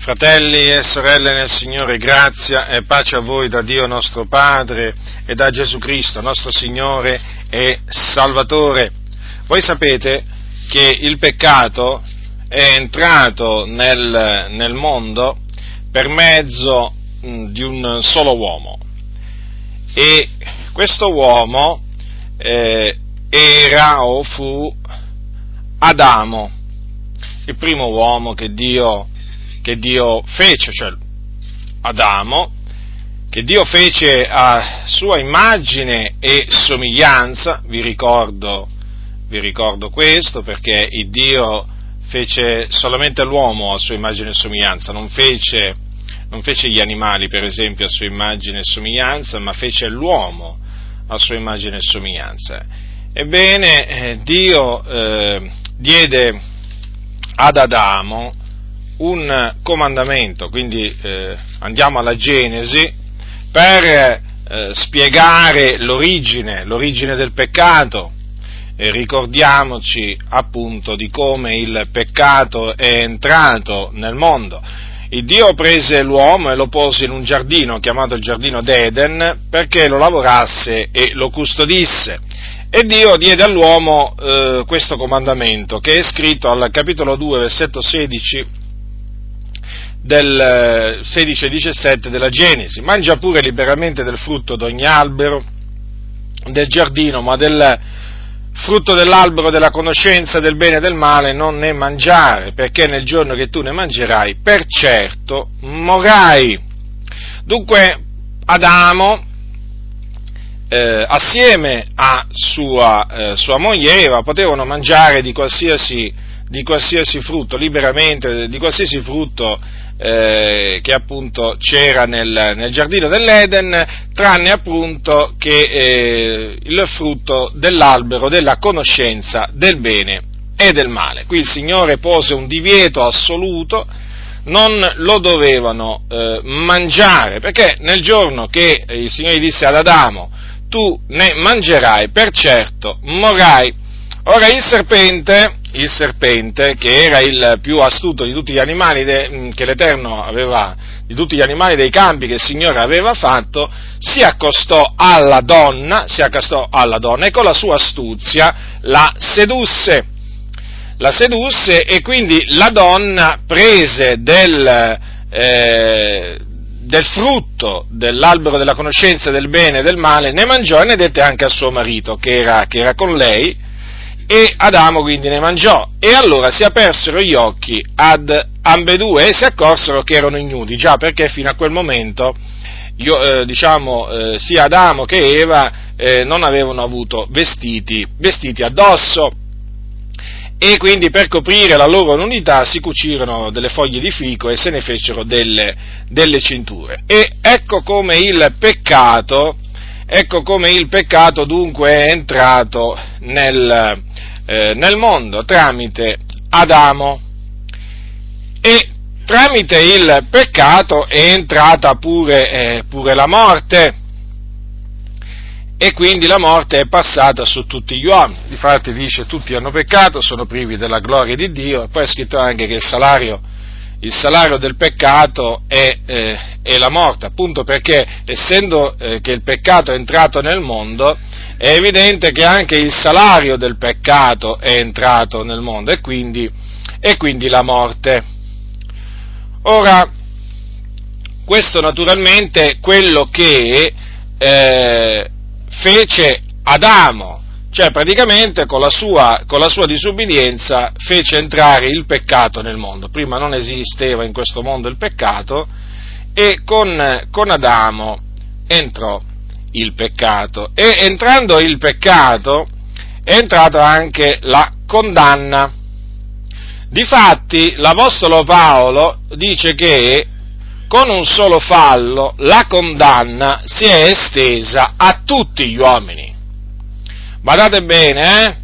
Fratelli e sorelle nel Signore, grazia e pace a voi da Dio nostro Padre e da Gesù Cristo, nostro Signore e Salvatore. Voi sapete che il peccato è entrato nel, nel mondo per mezzo di un solo uomo e questo uomo eh, era o fu Adamo, il primo uomo che Dio che Dio fece, cioè Adamo, che Dio fece a sua immagine e somiglianza, vi ricordo, vi ricordo questo perché il Dio fece solamente l'uomo a sua immagine e somiglianza, non fece, non fece gli animali per esempio a sua immagine e somiglianza, ma fece l'uomo a sua immagine e somiglianza. Ebbene, eh, Dio eh, diede ad Adamo un comandamento, quindi eh, andiamo alla Genesi per eh, spiegare l'origine, l'origine del peccato e ricordiamoci appunto di come il peccato è entrato nel mondo. Il Dio prese l'uomo e lo pose in un giardino chiamato il giardino d'Eden perché lo lavorasse e lo custodisse. E Dio diede all'uomo eh, questo comandamento che è scritto al capitolo 2, versetto 16 del 16 e 17 della Genesi. Mangia pure liberamente del frutto d'ogni albero del giardino, ma del frutto dell'albero della conoscenza del bene e del male non ne mangiare, perché nel giorno che tu ne mangerai, per certo morrai. Dunque Adamo, eh, assieme a sua, eh, sua moglie Eva, potevano mangiare di qualsiasi, di qualsiasi frutto, liberamente, di qualsiasi frutto eh, che appunto c'era nel, nel, giardino dell'Eden, tranne appunto che eh, il frutto dell'albero della conoscenza del bene e del male. Qui il Signore pose un divieto assoluto, non lo dovevano eh, mangiare, perché nel giorno che il Signore disse ad Adamo, tu ne mangerai, per certo morrai. Ora il serpente il serpente, che era il più astuto di tutti gli animali de, che l'Eterno aveva, di tutti gli animali dei campi che il Signore aveva fatto, si accostò alla donna, si accostò alla donna e con la sua astuzia la sedusse. La sedusse e quindi la donna prese del, eh, del frutto dell'albero della conoscenza del bene e del male, ne mangiò e ne dette anche a suo marito che era, che era con lei, e Adamo quindi ne mangiò. E allora si apersero gli occhi ad ambedue e si accorsero che erano ignudi, già perché fino a quel momento io, eh, diciamo, eh, sia Adamo che Eva eh, non avevano avuto vestiti, vestiti addosso. E quindi per coprire la loro nudità si cucirono delle foglie di fico e se ne fecero delle, delle cinture. E ecco come il peccato, ecco come il peccato dunque è entrato nel, eh, nel mondo tramite Adamo. E tramite il peccato è entrata pure, eh, pure la morte. E quindi la morte è passata su tutti gli uomini. Difatti dice tutti hanno peccato, sono privi della gloria di Dio. E poi è scritto anche che il salario, il salario del peccato è, eh, è, la morte, appunto perché essendo eh, che il peccato è entrato nel mondo, è evidente che anche il salario del peccato è entrato nel mondo e quindi, e quindi la morte. Ora, questo naturalmente è quello che eh, fece Adamo, cioè praticamente con la, sua, con la sua disubbidienza fece entrare il peccato nel mondo. Prima non esisteva in questo mondo il peccato e con, con Adamo entrò il peccato. E entrando il peccato è entrata anche la condanna. Difatti l'Apostolo Paolo dice che con un solo fallo la condanna si è estesa a tutti gli uomini. Badate bene, eh?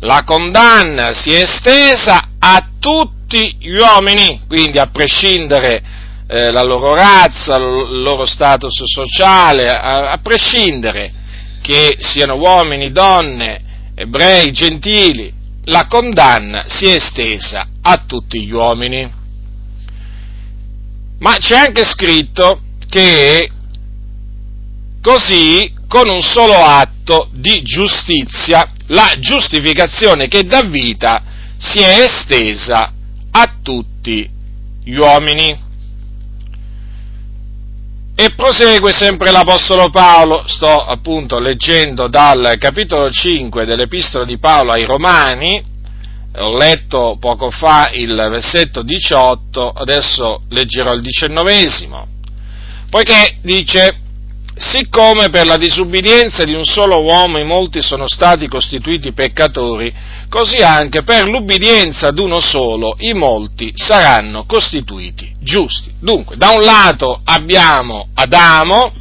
La condanna si è estesa a tutti gli uomini, quindi a prescindere eh, la loro razza, il loro status sociale, a, a prescindere che siano uomini, donne, ebrei, gentili, la condanna si è estesa a tutti gli uomini. Ma c'è anche scritto che così, con un solo atto di giustizia, la giustificazione che dà vita si è estesa a tutti gli uomini. E prosegue sempre l'Apostolo Paolo, sto appunto leggendo dal capitolo 5 dell'Epistola di Paolo ai Romani, ho letto poco fa il versetto 18, adesso leggerò il diciannovesimo, poiché dice, siccome per la disubbidienza di un solo uomo i molti sono stati costituiti peccatori, così anche per l'ubbidienza ad uno solo i molti saranno costituiti giusti. Dunque, da un lato abbiamo Adamo,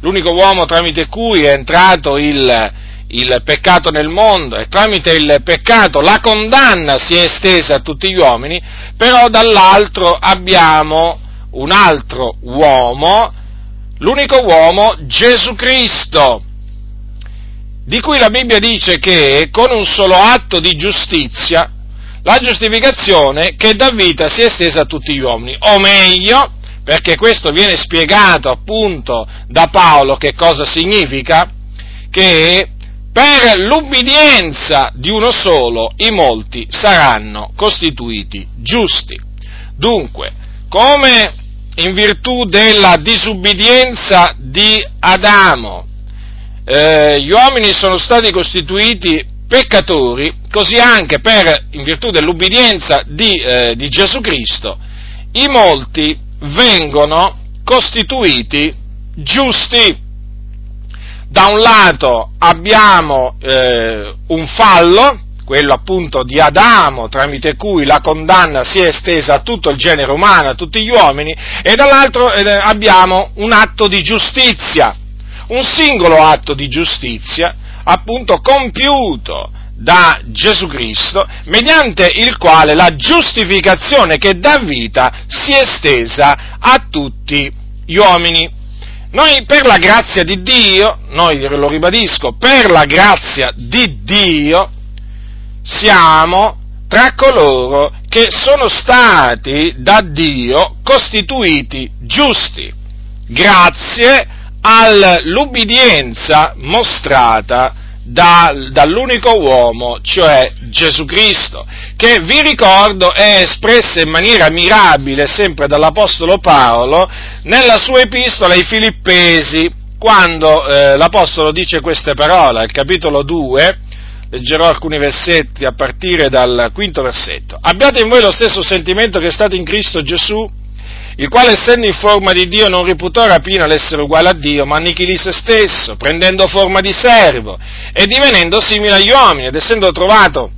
l'unico uomo tramite cui è entrato il, il peccato nel mondo e tramite il peccato la condanna si è estesa a tutti gli uomini, però dall'altro abbiamo un altro uomo, l'unico uomo Gesù Cristo, di cui la Bibbia dice che con un solo atto di giustizia la giustificazione che dà vita si è estesa a tutti gli uomini, o meglio, perché questo viene spiegato appunto da Paolo che cosa significa, che per l'ubbidienza di uno solo i molti saranno costituiti giusti. Dunque, come in virtù della disubbidienza di Adamo, eh, gli uomini sono stati costituiti peccatori, così anche per, in virtù dell'ubbidienza di, eh, di Gesù Cristo, i molti vengono costituiti giusti. Da un lato abbiamo eh, un fallo, quello appunto di Adamo, tramite cui la condanna si è estesa a tutto il genere umano, a tutti gli uomini, e dall'altro eh, abbiamo un atto di giustizia, un singolo atto di giustizia, appunto compiuto da Gesù Cristo, mediante il quale la giustificazione che dà vita si è estesa a tutti gli uomini. Noi per la grazia di Dio, noi lo ribadisco, per la grazia di Dio siamo tra coloro che sono stati da Dio costituiti giusti, grazie all'ubbidienza mostrata da, dall'unico uomo, cioè Gesù Cristo, che vi ricordo è espressa in maniera mirabile sempre dall'Apostolo Paolo nella sua epistola ai Filippesi, quando eh, l'Apostolo dice queste parole, al capitolo 2, leggerò alcuni versetti a partire dal quinto versetto. Abbiate in voi lo stesso sentimento che è stato in Cristo Gesù, il quale essendo in forma di Dio non reputò rapina l'essere uguale a Dio, ma annichilì se stesso, prendendo forma di servo e divenendo simile agli uomini, ed essendo trovato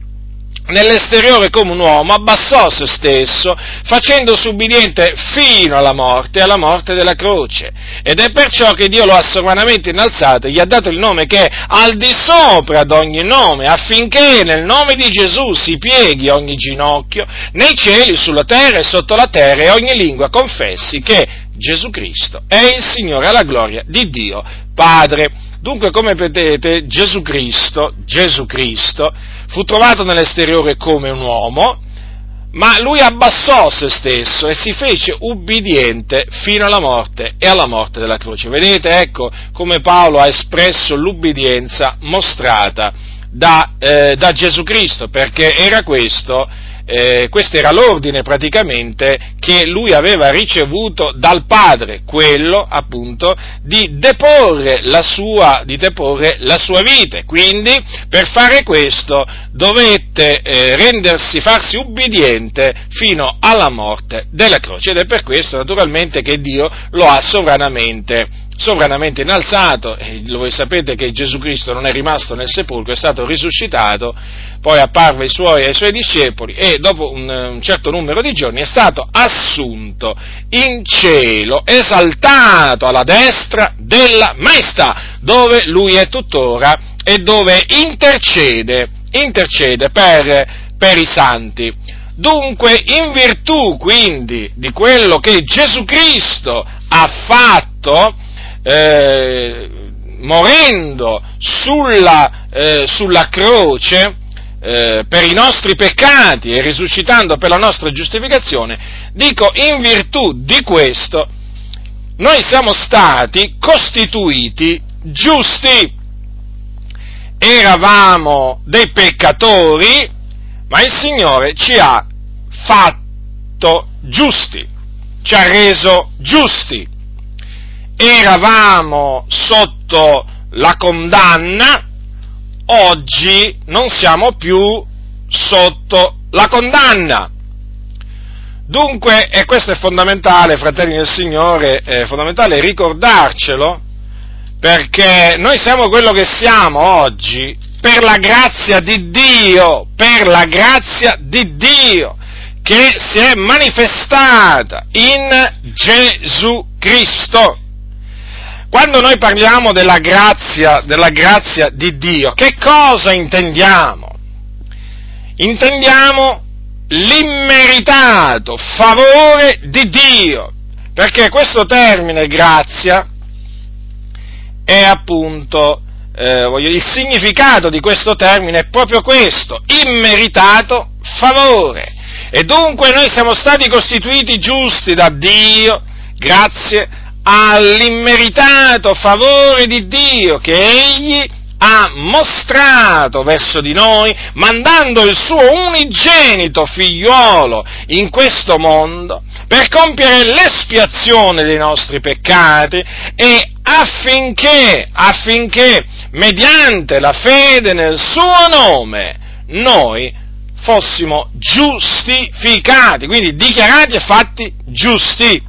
nell'esteriore come un uomo, abbassò se stesso, facendosi ubbidiente fino alla morte, alla morte della croce. Ed è perciò che Dio lo ha sovranamente innalzato e gli ha dato il nome che è al di sopra ad ogni nome, affinché nel nome di Gesù si pieghi ogni ginocchio, nei cieli, sulla terra e sotto la terra, e ogni lingua confessi che Gesù Cristo è il Signore alla gloria di Dio Padre. Dunque, come vedete, Gesù Cristo, Gesù Cristo, fu trovato nell'esteriore come un uomo, ma lui abbassò se stesso e si fece ubbidiente fino alla morte e alla morte della croce. Vedete, ecco come Paolo ha espresso l'ubbidienza mostrata da, eh, da Gesù Cristo, perché era questo eh, questo era l'ordine praticamente che lui aveva ricevuto dal padre, quello appunto di deporre la sua, di deporre la sua vita. Quindi per fare questo dovette eh, rendersi, farsi ubbidiente fino alla morte della croce ed è per questo naturalmente che Dio lo ha sovranamente sovranamente innalzato, voi sapete che Gesù Cristo non è rimasto nel sepolcro, è stato risuscitato, poi apparve ai suoi, ai suoi discepoli e dopo un, un, certo numero di giorni è stato assunto in cielo, esaltato alla destra della maestà, dove lui è tuttora e dove intercede, intercede per, per i santi. Dunque, in virtù quindi di quello che Gesù Cristo ha fatto, eh, morendo sulla, eh, sulla croce eh, per i nostri peccati e risuscitando per la nostra giustificazione, dico in virtù di questo noi siamo stati costituiti giusti. Eravamo dei peccatori, ma il Signore ci ha fatto giusti, ci ha reso giusti. Eravamo sotto la condanna, oggi non siamo più sotto la condanna. Dunque, e questo è fondamentale, fratelli del Signore, è fondamentale ricordarcelo, perché noi siamo quello che siamo oggi per la grazia di Dio, per la grazia di Dio che si è manifestata in Gesù Cristo. Quando noi parliamo della grazia, della grazia di Dio, che cosa intendiamo? Intendiamo l'immeritato favore di Dio, perché questo termine grazia è appunto, eh, voglio, il significato di questo termine è proprio questo, immeritato favore. E dunque noi siamo stati costituiti giusti da Dio grazie all'immeritato favore di Dio che Egli ha mostrato verso di noi, mandando il suo unigenito figliuolo in questo mondo per compiere l'espiazione dei nostri peccati e affinché, affinché mediante la fede nel suo nome noi fossimo giustificati, quindi dichiarati e fatti giusti.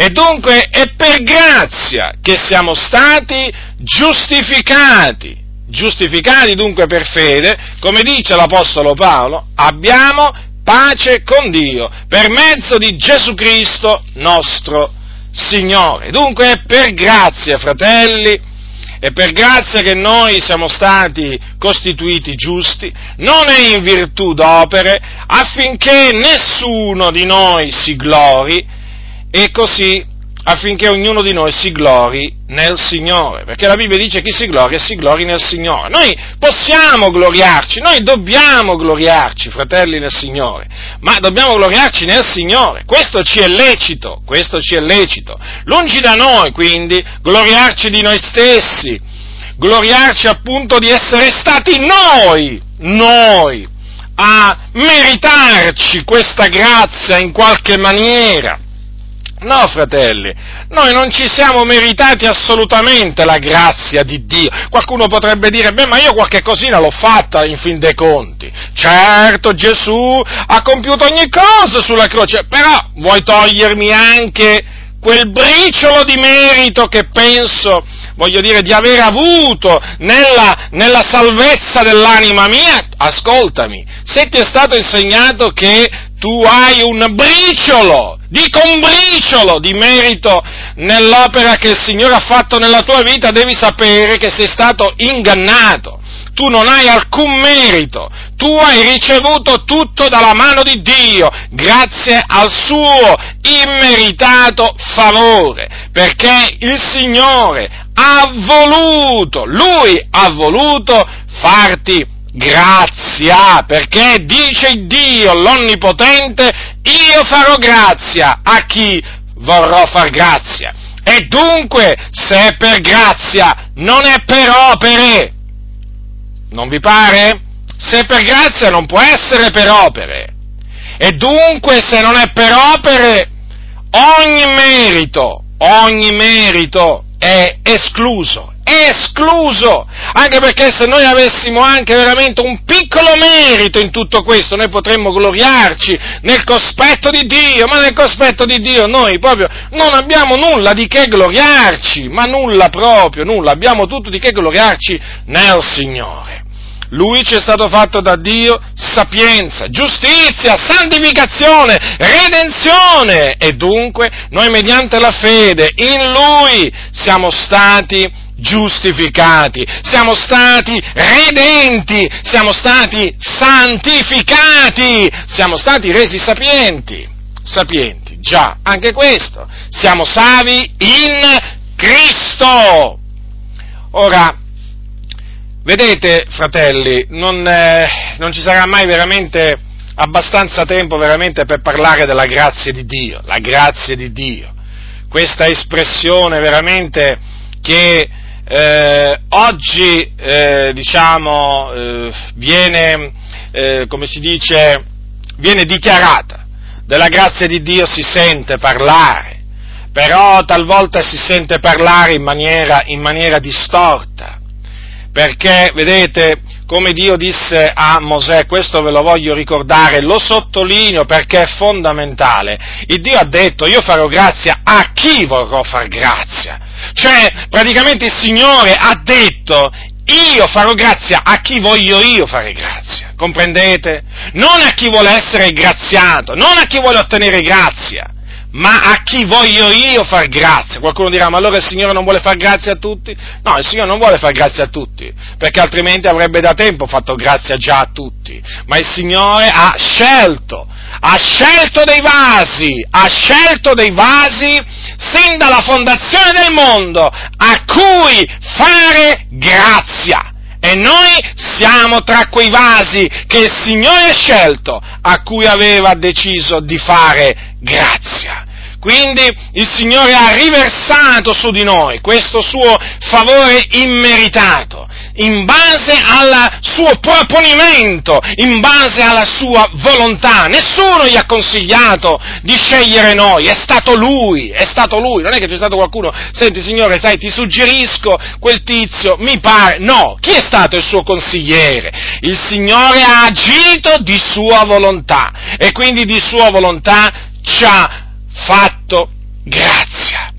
E dunque è per grazia che siamo stati giustificati. Giustificati dunque per fede, come dice l'Apostolo Paolo, abbiamo pace con Dio per mezzo di Gesù Cristo nostro Signore. Dunque è per grazia, fratelli, è per grazia che noi siamo stati costituiti giusti, non è in virtù d'opere, affinché nessuno di noi si glori, e così affinché ognuno di noi si glori nel Signore, perché la Bibbia dice chi si gloria si glori nel Signore. Noi possiamo gloriarci, noi dobbiamo gloriarci, fratelli nel Signore, ma dobbiamo gloriarci nel Signore, questo ci è lecito, questo ci è lecito. Lungi da noi, quindi, gloriarci di noi stessi, gloriarci appunto di essere stati noi, noi, a meritarci questa grazia in qualche maniera No, fratelli, noi non ci siamo meritati assolutamente la grazia di Dio. Qualcuno potrebbe dire, beh, ma io qualche cosina l'ho fatta in fin dei conti. Certo, Gesù ha compiuto ogni cosa sulla croce, però vuoi togliermi anche quel briciolo di merito che penso, voglio dire, di aver avuto nella, nella salvezza dell'anima mia? Ascoltami, se ti è stato insegnato che tu hai un briciolo, dico un briciolo di merito nell'opera che il Signore ha fatto nella tua vita, devi sapere che sei stato ingannato. Tu non hai alcun merito, tu hai ricevuto tutto dalla mano di Dio, grazie al suo immeritato favore, perché il Signore ha voluto, Lui ha voluto farti grazia, perché dice Dio l'Onnipotente, io farò grazia a chi vorrò far grazia. E dunque, se è per grazia, non è per opere. Non vi pare? Se è per grazia non può essere per opere. E dunque, se non è per opere, ogni merito, ogni merito è escluso, escluso, anche perché se noi avessimo anche veramente un piccolo merito in tutto questo, noi potremmo gloriarci nel cospetto di Dio, ma nel cospetto di Dio noi proprio non abbiamo nulla di che gloriarci, ma nulla proprio, nulla, abbiamo tutto di che gloriarci nel Signore. Lui ci è stato fatto da Dio sapienza, giustizia, santificazione, redenzione e dunque noi mediante la fede in Lui siamo stati giustificati, siamo stati redenti, siamo stati santificati, siamo stati resi sapienti, sapienti, già, anche questo, siamo savi in Cristo. Ora, vedete, fratelli, non, eh, non ci sarà mai veramente abbastanza tempo veramente per parlare della grazia di Dio, la grazia di Dio. Questa espressione veramente che eh, oggi, eh, diciamo, eh, viene, eh, come si dice, viene dichiarata. Della grazia di Dio si sente parlare, però talvolta si sente parlare in maniera, in maniera distorta, perché, vedete, come Dio disse a Mosè, questo ve lo voglio ricordare, lo sottolineo perché è fondamentale. Il Dio ha detto, io farò grazia a chi vorrò far grazia. Cioè, praticamente il Signore ha detto, io farò grazia a chi voglio io fare grazia, comprendete? Non a chi vuole essere graziato, non a chi vuole ottenere grazia ma a chi voglio io far grazia? Qualcuno dirà, ma allora il Signore non vuole far grazia a tutti? No, il Signore non vuole far grazia a tutti, perché altrimenti avrebbe da tempo fatto grazia già a tutti, ma il Signore ha scelto, ha scelto dei vasi, ha scelto dei vasi sin dalla fondazione del mondo a cui fare grazia. E noi siamo tra quei vasi che il Signore ha scelto, a cui aveva deciso di fare grazia. Quindi il Signore ha riversato su di noi questo suo favore immeritato, in base al suo proponimento, in base alla sua volontà. Nessuno gli ha consigliato di scegliere noi, è stato lui, è stato lui. Non è che c'è stato qualcuno, senti Signore, sai, ti suggerisco quel tizio, mi pare. No, chi è stato il suo consigliere? Il Signore ha agito di sua volontà e quindi di sua volontà ci ha fatto grazia.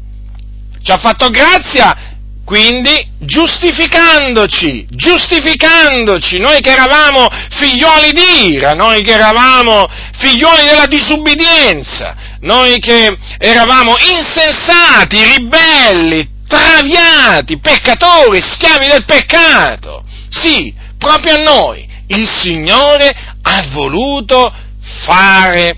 Ci ha fatto grazia quindi giustificandoci, giustificandoci, noi che eravamo figlioli di ira, noi che eravamo figlioli della disubbidienza, noi che eravamo insensati, ribelli, traviati, peccatori, schiavi del peccato. Sì, proprio a noi il Signore ha voluto fare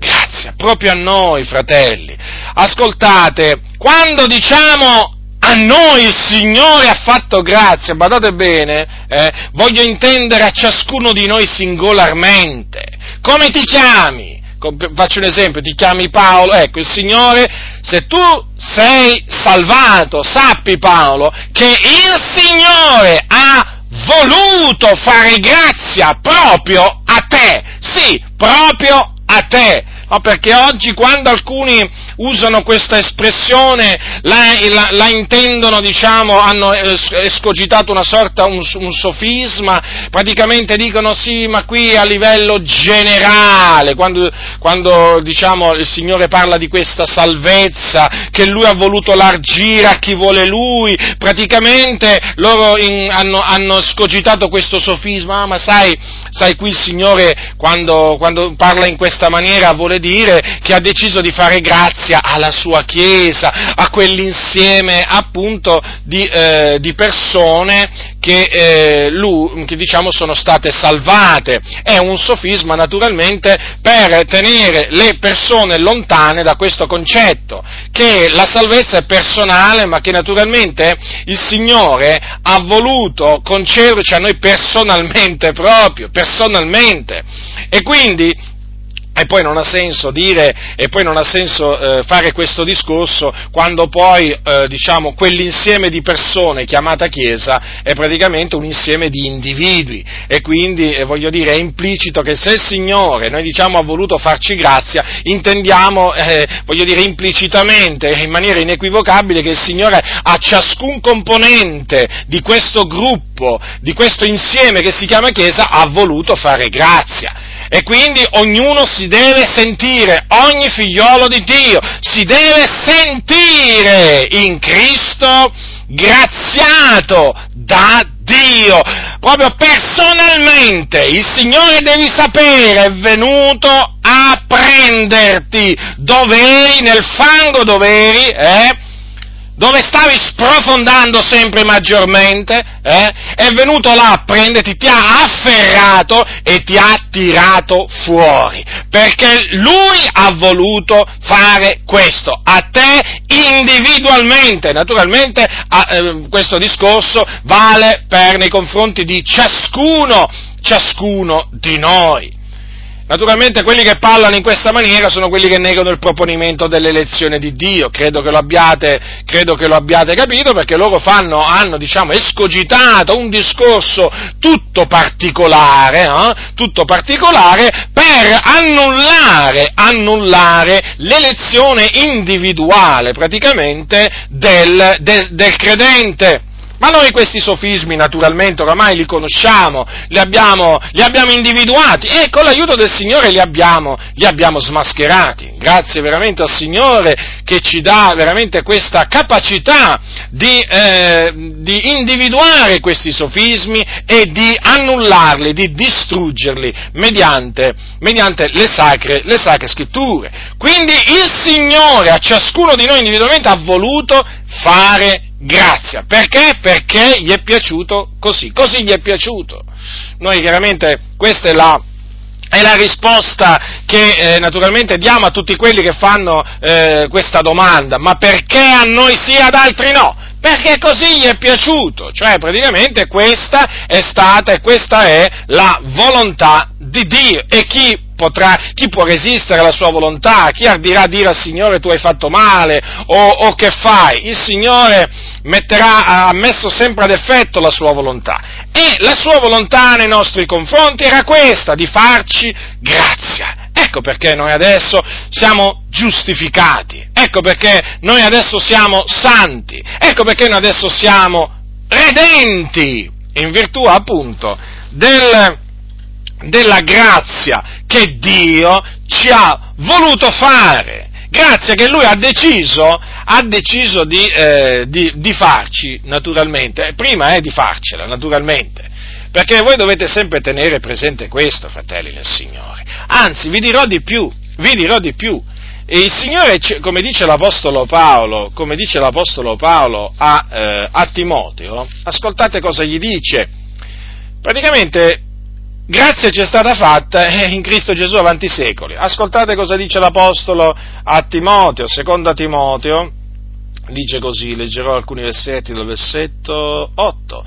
grazia, proprio a noi, fratelli. Ascoltate, quando diciamo a noi il Signore ha fatto grazia, badate bene, eh, voglio intendere a ciascuno di noi singolarmente. Come ti chiami? Faccio un esempio, ti chiami Paolo, ecco il Signore, se tu sei salvato, sappi Paolo, che il Signore ha voluto fare grazia proprio a te, sì, proprio a te. No, perché oggi quando alcuni usano questa espressione la, la, la intendono, diciamo, hanno escogitato una sorta, un, un, sofisma, praticamente dicono sì, ma qui a livello generale, quando, quando diciamo, il Signore parla di questa salvezza, che Lui ha voluto largire a chi vuole Lui, praticamente loro in, hanno, hanno escogitato questo sofisma, ah, ma sai, sai qui il Signore quando, quando parla in questa maniera vuole dire che ha deciso di fare grazia alla sua Chiesa, a quell'insieme appunto di, eh, di persone che, eh, lui, che diciamo sono state salvate. È un sofisma naturalmente per tenere le persone lontane da questo concetto, che la salvezza è personale ma che naturalmente il Signore ha voluto concederci a noi personalmente proprio, personalmente. E quindi e poi non ha senso dire, e poi non ha senso eh, fare questo discorso quando poi, eh, diciamo, quell'insieme di persone chiamata Chiesa è praticamente un insieme di individui. E quindi, eh, voglio dire, è implicito che se il Signore, noi diciamo, ha voluto farci grazia, intendiamo, eh, voglio dire, implicitamente, in maniera inequivocabile, che il Signore a ciascun componente di questo gruppo, di questo insieme che si chiama Chiesa, ha voluto fare grazia. E quindi ognuno si deve sentire, ogni figliolo di Dio si deve sentire in Cristo graziato da Dio, proprio personalmente. Il Signore devi sapere è venuto a prenderti dove eri, nel fango dove eri, eh? Dove stavi sprofondando sempre maggiormente, eh, è venuto là a prenderti, ti ha afferrato e ti ha tirato fuori, perché lui ha voluto fare questo a te individualmente. Naturalmente eh, questo discorso vale per nei confronti di ciascuno, ciascuno di noi. Naturalmente quelli che parlano in questa maniera sono quelli che negano il proponimento dell'elezione di Dio, credo che lo abbiate, che lo abbiate capito perché loro fanno, hanno diciamo, escogitato un discorso tutto particolare, eh, tutto particolare per annullare, annullare l'elezione individuale praticamente del, del, del credente. Ma noi questi sofismi naturalmente oramai li conosciamo, li abbiamo, li abbiamo individuati e con l'aiuto del Signore li abbiamo, li abbiamo smascherati. Grazie veramente al Signore che ci dà veramente questa capacità di, eh, di individuare questi sofismi e di annullarli, di distruggerli mediante, mediante le, sacre, le sacre scritture. Quindi il Signore a ciascuno di noi individualmente ha voluto fare grazia. Perché? Perché gli è piaciuto così, così gli è piaciuto. Noi chiaramente questa è la, è la risposta che eh, naturalmente diamo a tutti quelli che fanno eh, questa domanda, ma perché a noi sì ad altri no? Perché così gli è piaciuto, cioè praticamente questa è stata e questa è la volontà di Dio e chi potrà, chi può resistere alla sua volontà? Chi ardirà a dire al Signore tu hai fatto male o, o che fai? Il Signore metterà, ha messo sempre ad effetto la sua volontà e la sua volontà nei nostri confronti era questa, di farci grazia. Ecco perché noi adesso siamo giustificati, ecco perché noi adesso siamo santi, ecco perché noi adesso siamo redenti, in virtù appunto del, della grazia che Dio ci ha voluto fare. Grazia che Lui ha deciso, ha deciso di, eh, di, di, farci, naturalmente. Prima è di farcela, naturalmente. Perché voi dovete sempre tenere presente questo, fratelli del Signore. Anzi, vi dirò di più, vi dirò di più. E il Signore, come dice l'Apostolo Paolo, come dice l'Apostolo Paolo a, eh, a Timoteo, ascoltate cosa gli dice. Praticamente grazia ci è stata fatta eh, in Cristo Gesù avanti i secoli. Ascoltate cosa dice l'Apostolo a Timoteo, seconda Timoteo, dice così, leggerò alcuni versetti dal versetto 8.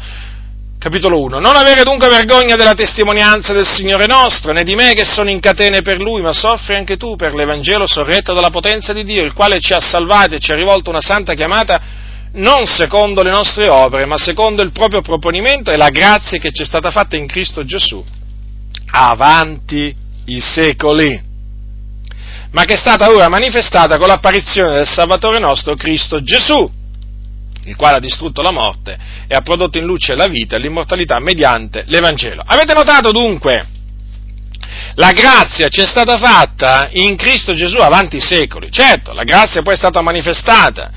Capitolo 1. Non avere dunque vergogna della testimonianza del Signore nostro, né di me che sono in catene per Lui, ma soffri anche tu per l'Evangelo sorretto dalla potenza di Dio, il quale ci ha salvati e ci ha rivolto una santa chiamata non secondo le nostre opere, ma secondo il proprio proponimento e la grazia che ci è stata fatta in Cristo Gesù avanti i secoli, ma che è stata ora manifestata con l'apparizione del Salvatore nostro Cristo Gesù, il quale ha distrutto la morte e ha prodotto in luce la vita e l'immortalità mediante l'Evangelo. Avete notato dunque? La grazia ci è stata fatta in Cristo Gesù avanti i secoli. Certo, la grazia poi è stata manifestata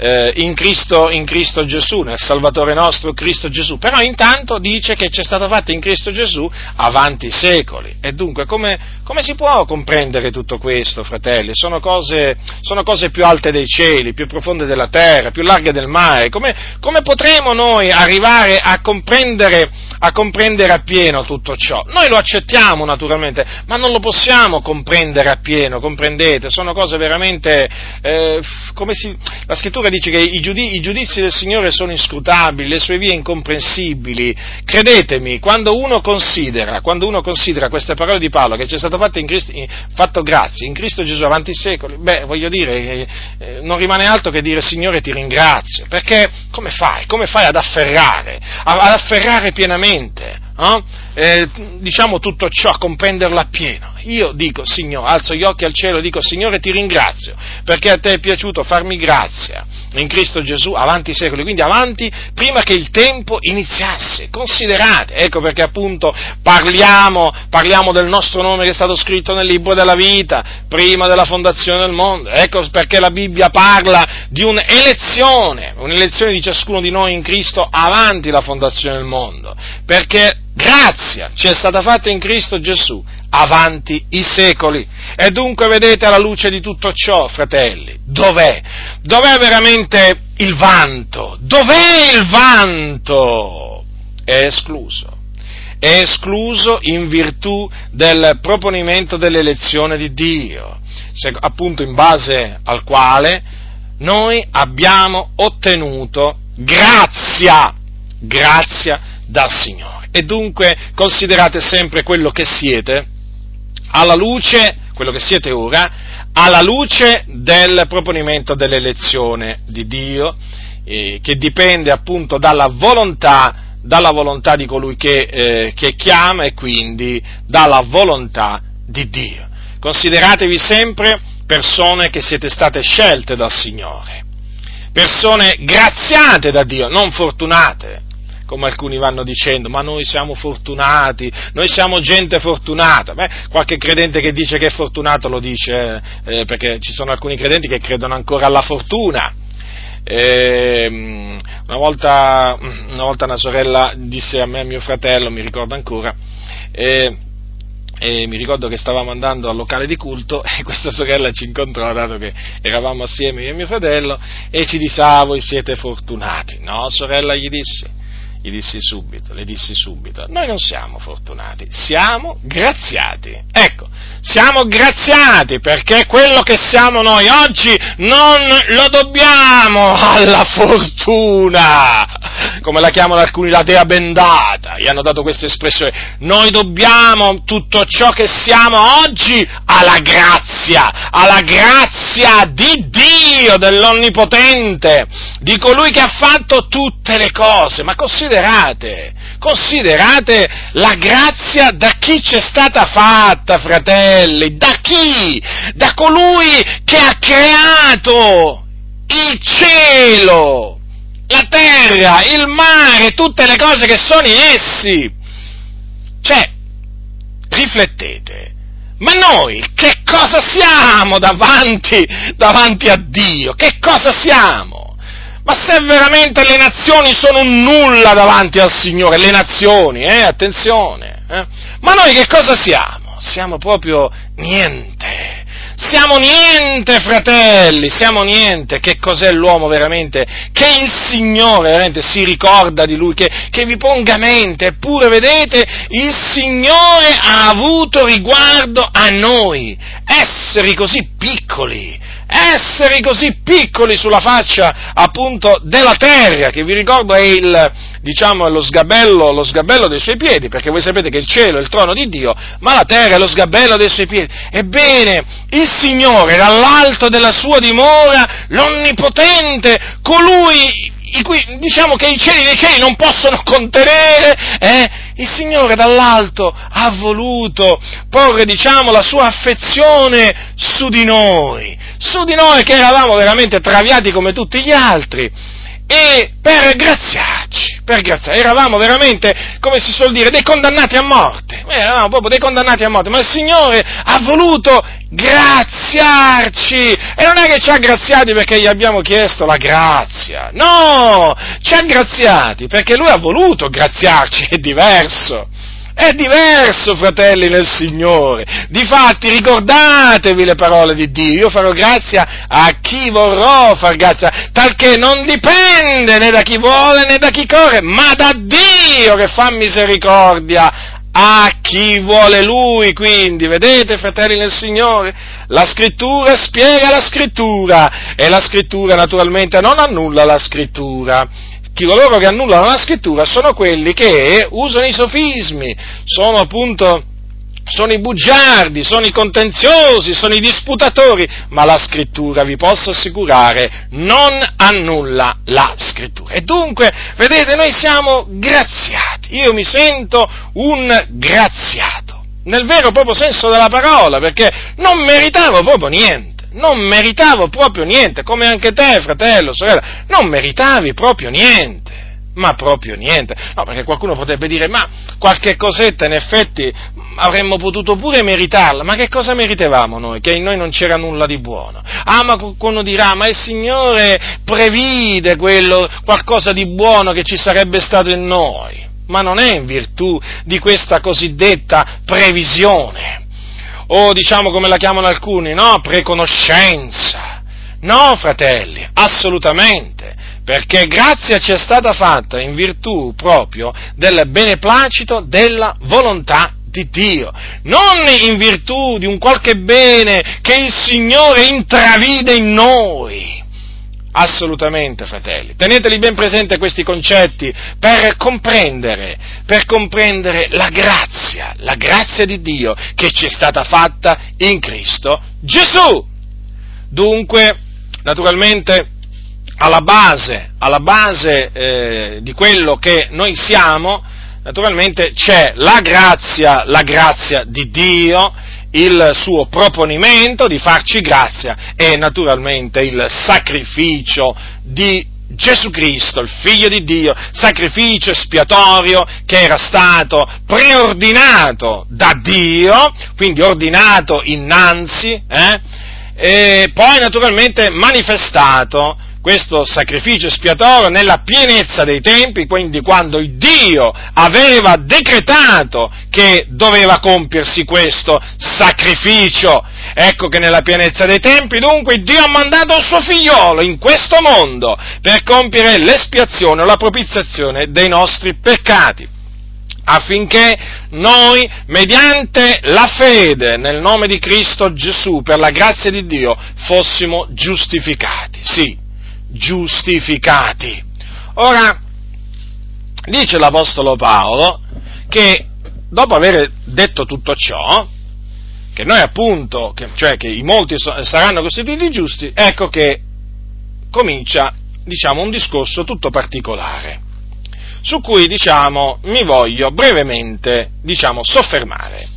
eh, in, Cristo, in, Cristo, Gesù, nel Salvatore nostro Cristo Gesù, però intanto dice che ci è stata fatta in Cristo Gesù avanti i secoli. E dunque come, come si può comprendere tutto questo, fratelli? Sono cose, sono cose, più alte dei cieli, più profonde della terra, più larghe del mare. Come, come potremo noi arrivare a comprendere, a comprendere appieno tutto ciò? Noi lo accettiamo naturalmente, ma non lo possiamo comprendere appieno, comprendete? Sono cose veramente, eh, come si, la scrittura dice che i, giudizi, i giudizi del Signore sono inscrutabili, le sue vie incomprensibili. Credetemi, quando uno considera, quando uno considera queste parole di Paolo, che ci è stato fatto, in Cristo, fatto grazie in Cristo Gesù avanti i secoli, beh, voglio dire, eh, eh, non rimane altro che dire Signore ti ringrazio, perché come fai? Come fai ad afferrare, ad afferrare pienamente? Eh? Eh, diciamo tutto ciò, a comprenderlo appieno. Io dico, Signore, alzo gli occhi al cielo e dico, Signore ti ringrazio, perché a te è piaciuto farmi grazia in Cristo Gesù avanti i secoli, quindi avanti prima che il tempo iniziasse. Considerate, ecco perché appunto parliamo, parliamo del nostro nome che è stato scritto nel libro della vita, prima della fondazione del mondo, ecco perché la Bibbia parla di un'elezione, un'elezione di ciascuno di noi in Cristo avanti la fondazione del mondo, perché grazia ci è stata fatta in Cristo Gesù avanti i secoli. E dunque vedete alla luce di tutto ciò, fratelli, dov'è? Dov'è veramente il vanto? Dov'è il vanto? È escluso. È escluso in virtù del proponimento dell'elezione di Dio, appunto in base al quale noi abbiamo ottenuto grazia, grazia dal Signore. E dunque considerate sempre quello che siete alla luce, quello che siete ora, alla luce del proponimento dell'elezione di Dio, eh, che dipende appunto dalla volontà, dalla volontà di colui che, eh, che chiama e quindi dalla volontà di Dio. Consideratevi sempre persone che siete state scelte dal Signore, persone graziate da Dio, non fortunate, come alcuni vanno dicendo, ma noi siamo fortunati, noi siamo gente fortunata. Beh, qualche credente che dice che è fortunato lo dice eh, perché ci sono alcuni credenti che credono ancora alla fortuna. Eh, una, volta, una, volta, una sorella disse a me e a mio fratello, mi ricordo ancora, eh, e mi ricordo che stavamo andando al locale di culto e questa sorella ci incontrò, dato che eravamo assieme io e mio fratello, e ci disse, ah, voi siete fortunati. No, sorella, gli dissi, gli dissi subito, le dissi subito, noi non siamo fortunati, siamo graziati. Ecco, siamo graziati perché quello che siamo noi oggi non lo dobbiamo alla fortuna, come la chiamano alcuni la dea bendata, gli hanno dato questa espressione, noi dobbiamo tutto ciò che siamo oggi alla grazia, alla grazia di Dio, dell'Onnipotente, di colui che ha fatto tutte le cose, ma così considerate, considerate la grazia da chi c'è stata fatta, fratelli, da chi? Da colui che ha creato il cielo, la terra, il mare, tutte le cose che sono in essi. Cioè, riflettete, ma noi che cosa siamo davanti, davanti a Dio? Che cosa siamo? Ma se veramente le nazioni sono un nulla davanti al Signore, le nazioni, eh, attenzione, eh? ma noi che cosa siamo? Siamo proprio niente. Siamo niente, fratelli, siamo niente. Che cos'è l'uomo veramente? Che il Signore veramente si ricorda di lui, che, che vi ponga mente. Eppure, vedete, il Signore ha avuto riguardo a noi. Esseri così piccoli, essere così piccoli sulla faccia appunto della terra, che vi ricordo è il, diciamo, lo sgabello, lo sgabello dei suoi piedi, perché voi sapete che il cielo è il trono di Dio, ma la terra è lo sgabello dei suoi piedi. Ebbene, il Signore dall'alto della sua dimora, l'Onnipotente, colui i cui, diciamo che i cieli dei cieli non possono contenere, eh? Il Signore dall'alto ha voluto porre, diciamo, la sua affezione su di noi, su di noi che eravamo veramente traviati come tutti gli altri, e per graziarci, per graziarci, eravamo veramente, come si suol dire, dei condannati a morte, eh, eravamo proprio dei condannati a morte, ma il Signore ha voluto graziarci, e non è che ci ha graziati perché gli abbiamo chiesto la grazia, no, ci ha graziati perché Lui ha voluto graziarci, è diverso, è diverso, fratelli nel Signore. Difatti, ricordatevi le parole di Dio. Io farò grazia a chi vorrò far grazia, talché non dipende né da chi vuole né da chi corre, ma da Dio che fa misericordia a chi vuole Lui. Quindi, vedete, fratelli nel Signore, la scrittura spiega la scrittura e la scrittura naturalmente non annulla la scrittura chi coloro che annullano la scrittura sono quelli che usano i sofismi, sono appunto sono i bugiardi, sono i contenziosi, sono i disputatori, ma la scrittura, vi posso assicurare, non annulla la scrittura. E dunque, vedete, noi siamo graziati, io mi sento un graziato, nel vero proprio senso della parola, perché non meritavo proprio niente non meritavo proprio niente, come anche te, fratello, sorella, non meritavi proprio niente, ma proprio niente. No, perché qualcuno potrebbe dire, ma qualche cosetta in effetti avremmo potuto pure meritarla, ma che cosa meritevamo noi? Che in noi non c'era nulla di buono. Ah, ma qualcuno dirà, ma il Signore previde quello, qualcosa di buono che ci sarebbe stato in noi. Ma non è in virtù di questa cosiddetta previsione o diciamo come la chiamano alcuni, no? Preconoscenza. No, fratelli, assolutamente. perché grazia ci è stata fatta in virtù proprio del beneplacito della volontà di Dio, non in virtù di un qualche bene che il Signore intravide in noi. Assolutamente, fratelli. Teneteli ben presenti questi concetti per comprendere, per comprendere la grazia, la grazia di Dio che ci è stata fatta in Cristo Gesù. Dunque, naturalmente, alla base, alla base eh, di quello che noi siamo, naturalmente c'è la grazia, la grazia di Dio, il suo proponimento di farci grazia e naturalmente il sacrificio di Gesù Cristo, il Figlio di Dio, sacrificio espiatorio che era stato preordinato da Dio, quindi ordinato innanzi, eh, e poi naturalmente manifestato questo sacrificio espiatorio nella pienezza dei tempi, quindi quando Dio aveva decretato che doveva compiersi questo sacrificio. Ecco che nella pienezza dei tempi dunque Dio ha mandato il suo figliolo in questo mondo per compiere l'espiazione o la propiziazione dei nostri peccati affinché noi, mediante la fede nel nome di Cristo Gesù, per la grazia di Dio, fossimo giustificati. Sì, giustificati. Ora, dice l'Apostolo Paolo che dopo aver detto tutto ciò, che noi appunto, che, cioè che i molti saranno costituiti giusti, ecco che comincia, diciamo, un discorso tutto particolare, su cui, diciamo, mi voglio brevemente, diciamo, soffermare.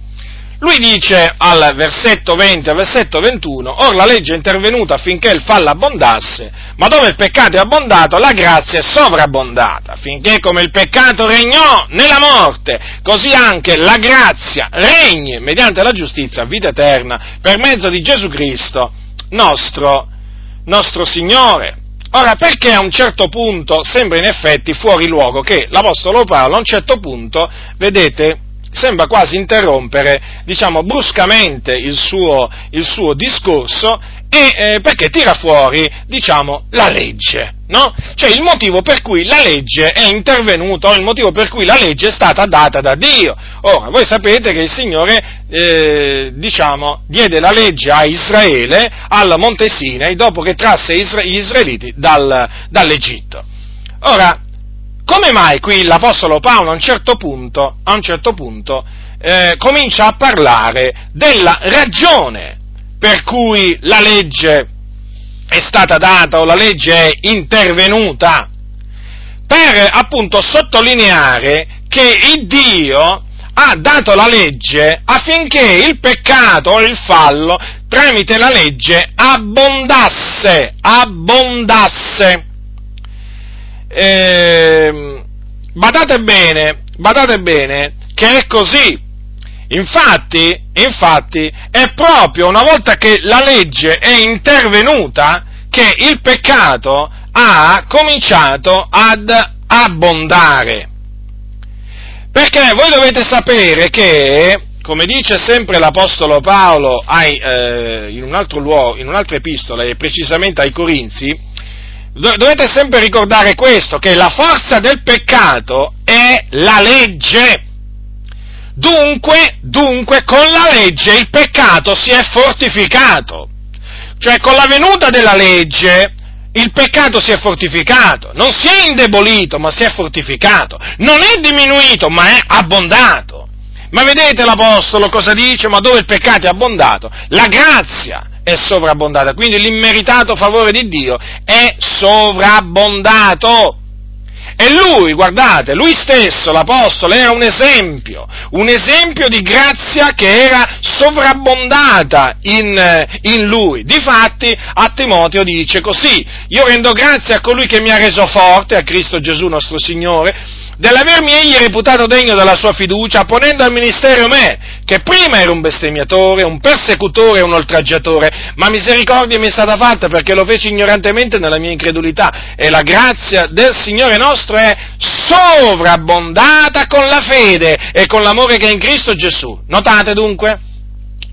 Lui dice al versetto 20 al versetto 21, or la legge è intervenuta affinché il fallo abbondasse, ma dove il peccato è abbondato, la grazia è sovrabbondata, affinché come il peccato regnò nella morte, così anche la grazia regni mediante la giustizia a vita eterna per mezzo di Gesù Cristo, nostro, nostro Signore. Ora, perché a un certo punto sembra in effetti fuori luogo che l'Apostolo Paolo a un certo punto, vedete, sembra quasi interrompere, diciamo, bruscamente il suo, il suo discorso e, eh, perché tira fuori, diciamo, la legge, no? Cioè il motivo per cui la legge è intervenuta o il motivo per cui la legge è stata data da Dio. Ora, voi sapete che il Signore, eh, diciamo, diede la legge a Israele al Monte Sinai dopo che trasse gli israeliti dal, dall'Egitto. Ora, come mai qui l'Apostolo Paolo a un certo punto, un certo punto eh, comincia a parlare della ragione per cui la legge è stata data o la legge è intervenuta? Per appunto sottolineare che il Dio ha dato la legge affinché il peccato o il fallo tramite la legge abbondasse, abbondasse eh, badate bene, badate bene che è così. Infatti, infatti, è proprio una volta che la legge è intervenuta che il peccato ha cominciato ad abbondare. Perché voi dovete sapere che, come dice sempre l'Apostolo Paolo ai, eh, in, un altro luogo, in un'altra epistola, e precisamente ai Corinzi, dovete sempre ricordare questo, che la forza del peccato è la legge. Dunque, dunque, con la legge il peccato si è fortificato. Cioè, con la venuta della legge, il peccato si è fortificato. Non si è indebolito, ma si è fortificato. Non è diminuito, ma è abbondato. Ma vedete l'Apostolo cosa dice? Ma dove il peccato è abbondato? La grazia è sovrabbondata, quindi l'immeritato favore di Dio è sovrabbondato. E lui, guardate, lui stesso, l'Apostolo, era un esempio, un esempio di grazia che era sovrabbondata in, in, lui. Difatti, a Timoteo dice così, io rendo grazie a colui che mi ha reso forte, a Cristo Gesù nostro Signore, dell'avermi egli reputato degno della sua fiducia, ponendo al ministero me, che prima era un bestemmiatore, un persecutore un oltraggiatore, ma misericordia mi è stata fatta perché lo feci ignorantemente nella mia incredulità, e la grazia del Signore nostro è sovrabbondata con la fede e con l'amore che è in Cristo Gesù. Notate dunque?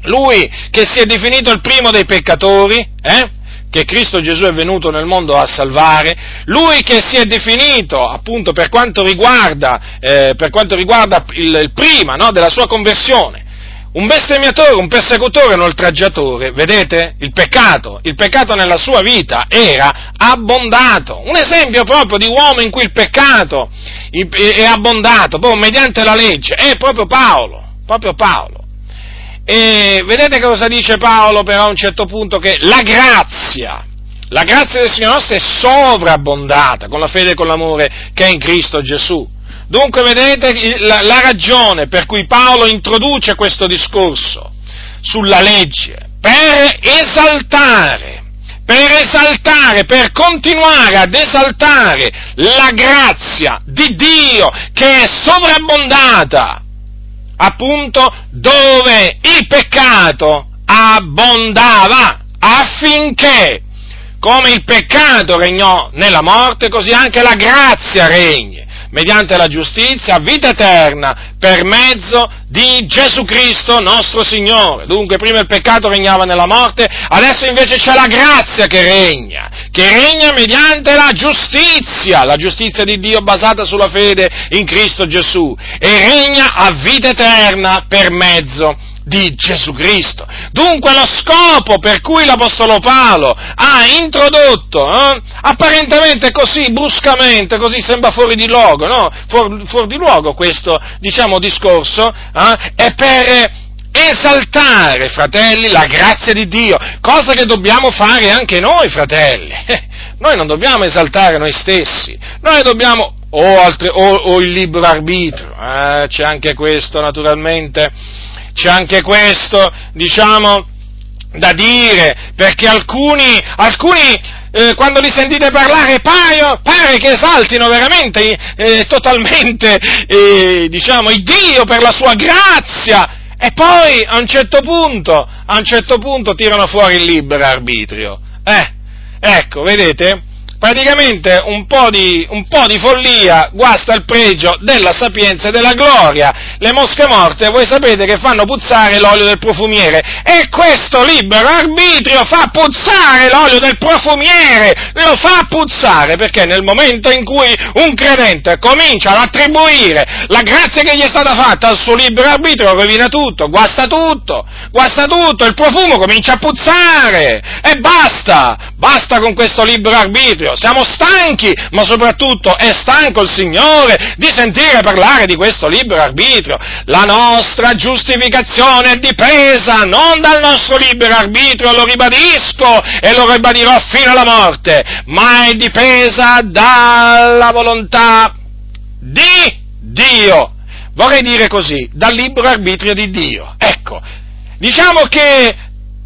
Lui che si è definito il primo dei peccatori, eh? Che Cristo Gesù è venuto nel mondo a salvare, lui che si è definito appunto per quanto riguarda, eh, per quanto riguarda il, il prima no, della sua conversione, un bestemmiatore, un persecutore, un oltraggiatore, vedete? Il peccato, il peccato nella sua vita era abbondato, un esempio proprio di uomo in cui il peccato è abbondato, proprio mediante la legge, è proprio Paolo, proprio Paolo. E vedete cosa dice Paolo però a un certo punto? Che la grazia, la grazia del Signore nostro è sovrabbondata con la fede e con l'amore che è in Cristo Gesù. Dunque vedete la, la ragione per cui Paolo introduce questo discorso sulla legge, per esaltare, per esaltare, per continuare ad esaltare la grazia di Dio che è sovrabbondata, appunto dove il peccato abbondava, affinché come il peccato regnò nella morte, così anche la grazia regni mediante la giustizia vita eterna per mezzo di Gesù Cristo nostro Signore. Dunque prima il peccato regnava nella morte, adesso invece c'è la grazia che regna, che regna mediante la giustizia, la giustizia di Dio basata sulla fede in Cristo Gesù e regna a vita eterna per mezzo di Gesù Cristo. Dunque lo scopo per cui l'Apostolo Paolo ha introdotto, eh, apparentemente così bruscamente, così sembra fuori di luogo, no? fuori, fuori di luogo questo, diciamo, discorso, eh, è per esaltare, fratelli, la grazia di Dio, cosa che dobbiamo fare anche noi, fratelli. Noi non dobbiamo esaltare noi stessi, noi dobbiamo o, altre, o, o il libero arbitrio, eh, c'è anche questo naturalmente, c'è anche questo, diciamo, da dire, perché alcuni, alcuni eh, quando li sentite parlare pare, pare che esaltino veramente, eh, totalmente, eh, diciamo, il Dio per la sua grazia, e poi a un certo punto, a un certo punto tirano fuori il libero arbitrio. Eh, ecco, vedete? Praticamente un po, di, un po' di follia guasta il pregio della sapienza e della gloria. Le mosche morte, voi sapete che fanno puzzare l'olio del profumiere. E questo libero arbitrio fa puzzare l'olio del profumiere, lo fa puzzare perché nel momento in cui un credente comincia ad attribuire la grazia che gli è stata fatta al suo libero arbitrio, rovina tutto, guasta tutto, guasta tutto, il profumo comincia a puzzare. E basta, basta con questo libero arbitrio Signore, siamo stanchi, ma soprattutto è stanco il Signore di sentire parlare di questo libero arbitrio. La nostra giustificazione è dipesa non dal nostro libero arbitrio, lo ribadisco e lo ribadirò fino alla morte, ma è dipesa dalla volontà di Dio. Vorrei dire così, dal libero arbitrio di Dio. Ecco, diciamo che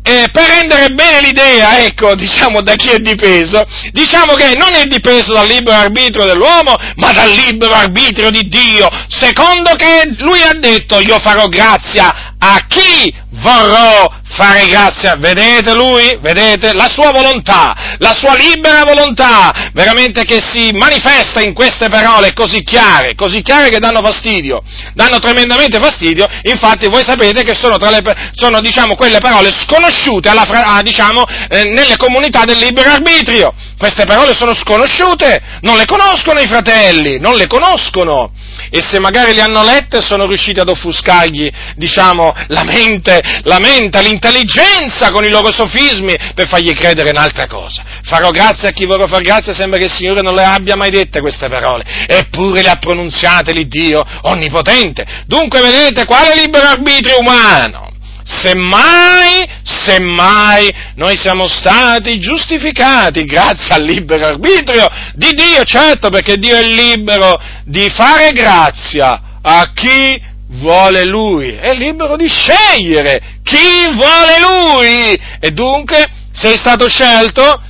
eh, per rendere bene l'idea, ecco, diciamo da chi è dipeso, diciamo che non è dipeso dal libero arbitrio dell'uomo, ma dal libero arbitrio di Dio, secondo che lui ha detto io farò grazia a chi vorrò fare grazia. Vedete lui? Vedete? La sua volontà, la sua libera volontà, veramente che si manifesta in queste parole così chiare, così chiare che danno fastidio, danno tremendamente fastidio, infatti voi sapete che sono, tra le, sono diciamo, quelle parole sconosciute alla, a, diciamo, eh, nelle comunità del libero arbitrio. Queste parole sono sconosciute, non le conoscono i fratelli, non le conoscono. E se magari le hanno lette sono riusciti ad offuscargli, diciamo, la mente, la mente, l'intelligenza con i loro sofismi per fargli credere in altra cosa. Farò grazia a chi vorrà far grazia, sembra che il Signore non le abbia mai dette queste parole, eppure le ha pronunziate l'Iddio onnipotente. Dunque vedete quale libero arbitrio umano? Semmai, semmai noi siamo stati giustificati grazie al libero arbitrio di Dio, certo perché Dio è libero di fare grazia a chi vuole Lui, è libero di scegliere chi vuole Lui. E dunque sei stato scelto,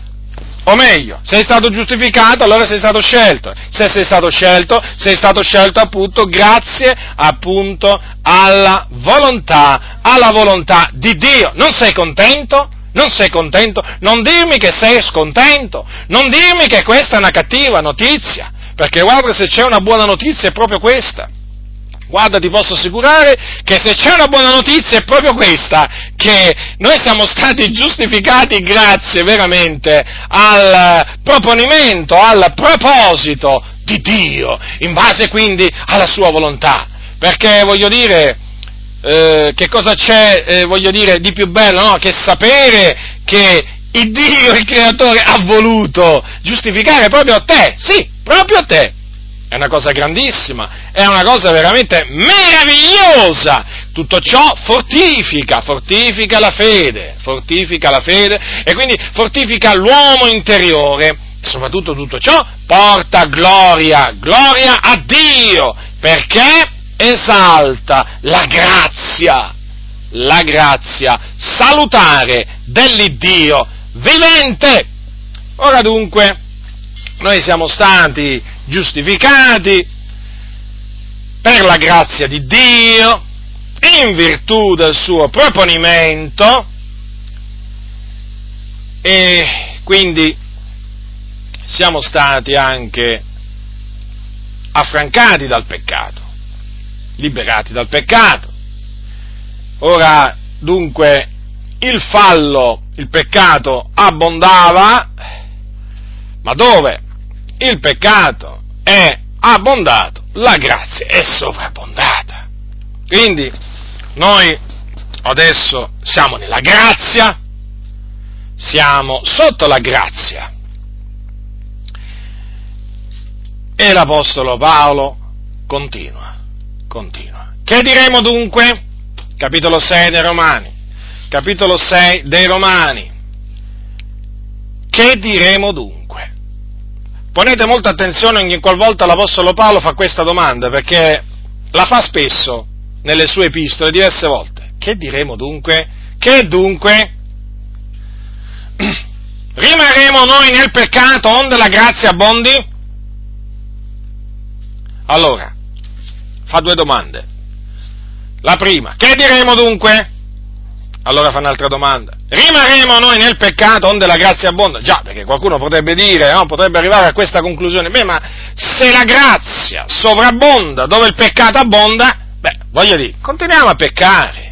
o meglio, sei stato giustificato, allora sei stato scelto. Se sei stato scelto, sei stato scelto appunto grazie appunto alla volontà, alla volontà di Dio. Non sei contento? Non sei contento? Non dirmi che sei scontento, non dirmi che questa è una cattiva notizia, perché guarda se c'è una buona notizia è proprio questa Guarda, ti posso assicurare che se c'è una buona notizia è proprio questa, che noi siamo stati giustificati grazie veramente al proponimento, al proposito di Dio, in base quindi alla sua volontà. Perché voglio dire, eh, che cosa c'è, eh, voglio dire, di più bello, no? Che sapere che il Dio, il Creatore, ha voluto giustificare proprio te, sì, proprio te. È una cosa grandissima, è una cosa veramente meravigliosa. Tutto ciò fortifica, fortifica la fede, fortifica la fede e quindi fortifica l'uomo interiore. E soprattutto tutto ciò porta gloria, gloria a Dio, perché esalta la grazia, la grazia salutare dell'Iddio vivente. Ora dunque, noi siamo stati giustificati per la grazia di Dio, in virtù del suo proponimento, e quindi siamo stati anche affrancati dal peccato, liberati dal peccato. Ora, dunque, il fallo, il peccato abbondava, ma dove il peccato è abbondato, la grazia è sovrabbondata. Quindi noi adesso siamo nella grazia, siamo sotto la grazia. E l'Apostolo Paolo continua, continua. Che diremo dunque? Capitolo 6 dei Romani, capitolo 6 dei Romani. Che diremo dunque? Ponete molta attenzione ogni qualvolta l'Apostolo Paolo fa questa domanda, perché la fa spesso nelle sue epistole, diverse volte. Che diremo dunque? Che dunque? Rimarremo noi nel peccato onde la grazia abbondi? Allora, fa due domande. La prima, che diremo dunque? Allora fa un'altra domanda. Rimarremo noi nel peccato onde la grazia abbonda? Già, perché qualcuno potrebbe dire, no? potrebbe arrivare a questa conclusione. Beh, ma se la grazia sovrabbonda dove il peccato abbonda, beh, voglio dire, continuiamo a peccare.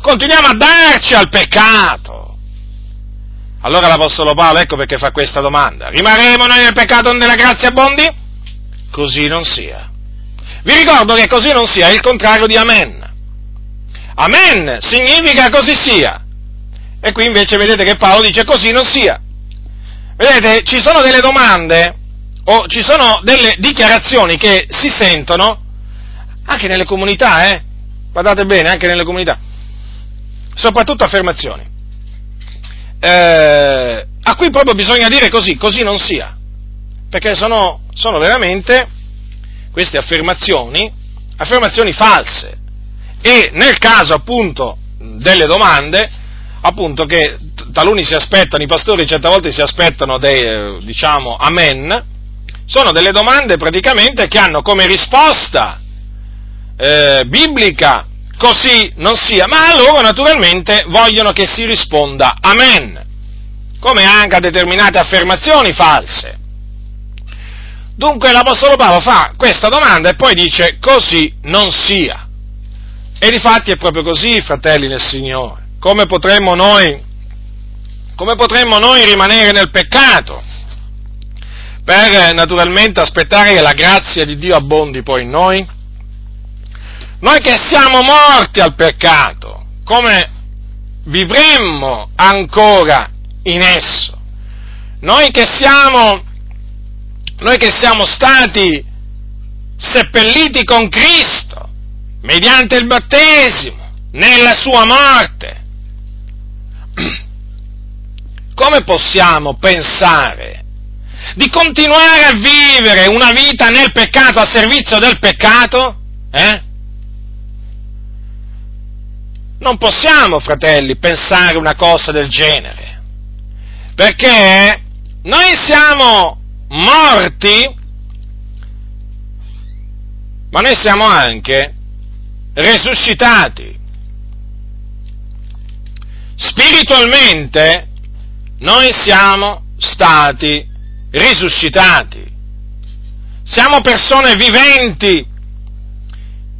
Continuiamo a darci al peccato. Allora l'Apostolo Paolo, ecco perché fa questa domanda. Rimarremo noi nel peccato onde la grazia abbondi? Così non sia. Vi ricordo che così non sia, è il contrario di amen. Amen significa così sia. E qui invece vedete che Paolo dice così non sia. Vedete, ci sono delle domande o ci sono delle dichiarazioni che si sentono anche nelle comunità, eh? Guardate bene, anche nelle comunità. Soprattutto affermazioni. Eh, a cui proprio bisogna dire così, così non sia. Perché sono, sono veramente queste affermazioni, affermazioni false e nel caso appunto delle domande, appunto che taluni si aspettano, i pastori certe volte si aspettano dei, eh, diciamo, amen, sono delle domande praticamente che hanno come risposta eh, biblica così non sia, ma loro naturalmente vogliono che si risponda amen, come anche a determinate affermazioni false. Dunque l'Apostolo Paolo fa questa domanda e poi dice così non sia. E difatti è proprio così, fratelli nel Signore. Come potremmo noi, come potremmo noi rimanere nel peccato? Per naturalmente aspettare che la grazia di Dio abbondi poi in noi? Noi che siamo morti al peccato, come vivremmo ancora in esso? Noi che siamo, noi che siamo stati seppelliti con Cristo, mediante il battesimo, nella sua morte. Come possiamo pensare di continuare a vivere una vita nel peccato, a servizio del peccato? Eh? Non possiamo, fratelli, pensare una cosa del genere, perché noi siamo morti, ma noi siamo anche resuscitati. Spiritualmente noi siamo stati risuscitati. Siamo persone viventi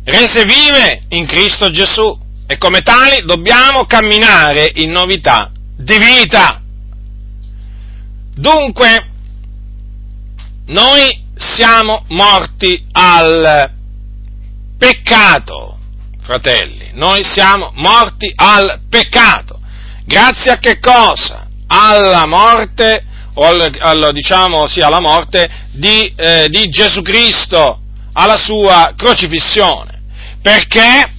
rese vive in Cristo Gesù e come tali dobbiamo camminare in novità di vita. Dunque, noi siamo morti al peccato, fratelli, noi siamo morti al peccato. Grazie a che cosa? Alla morte, o al, al, diciamo, sì, alla morte di, eh, di Gesù Cristo, alla sua crocifissione. Perché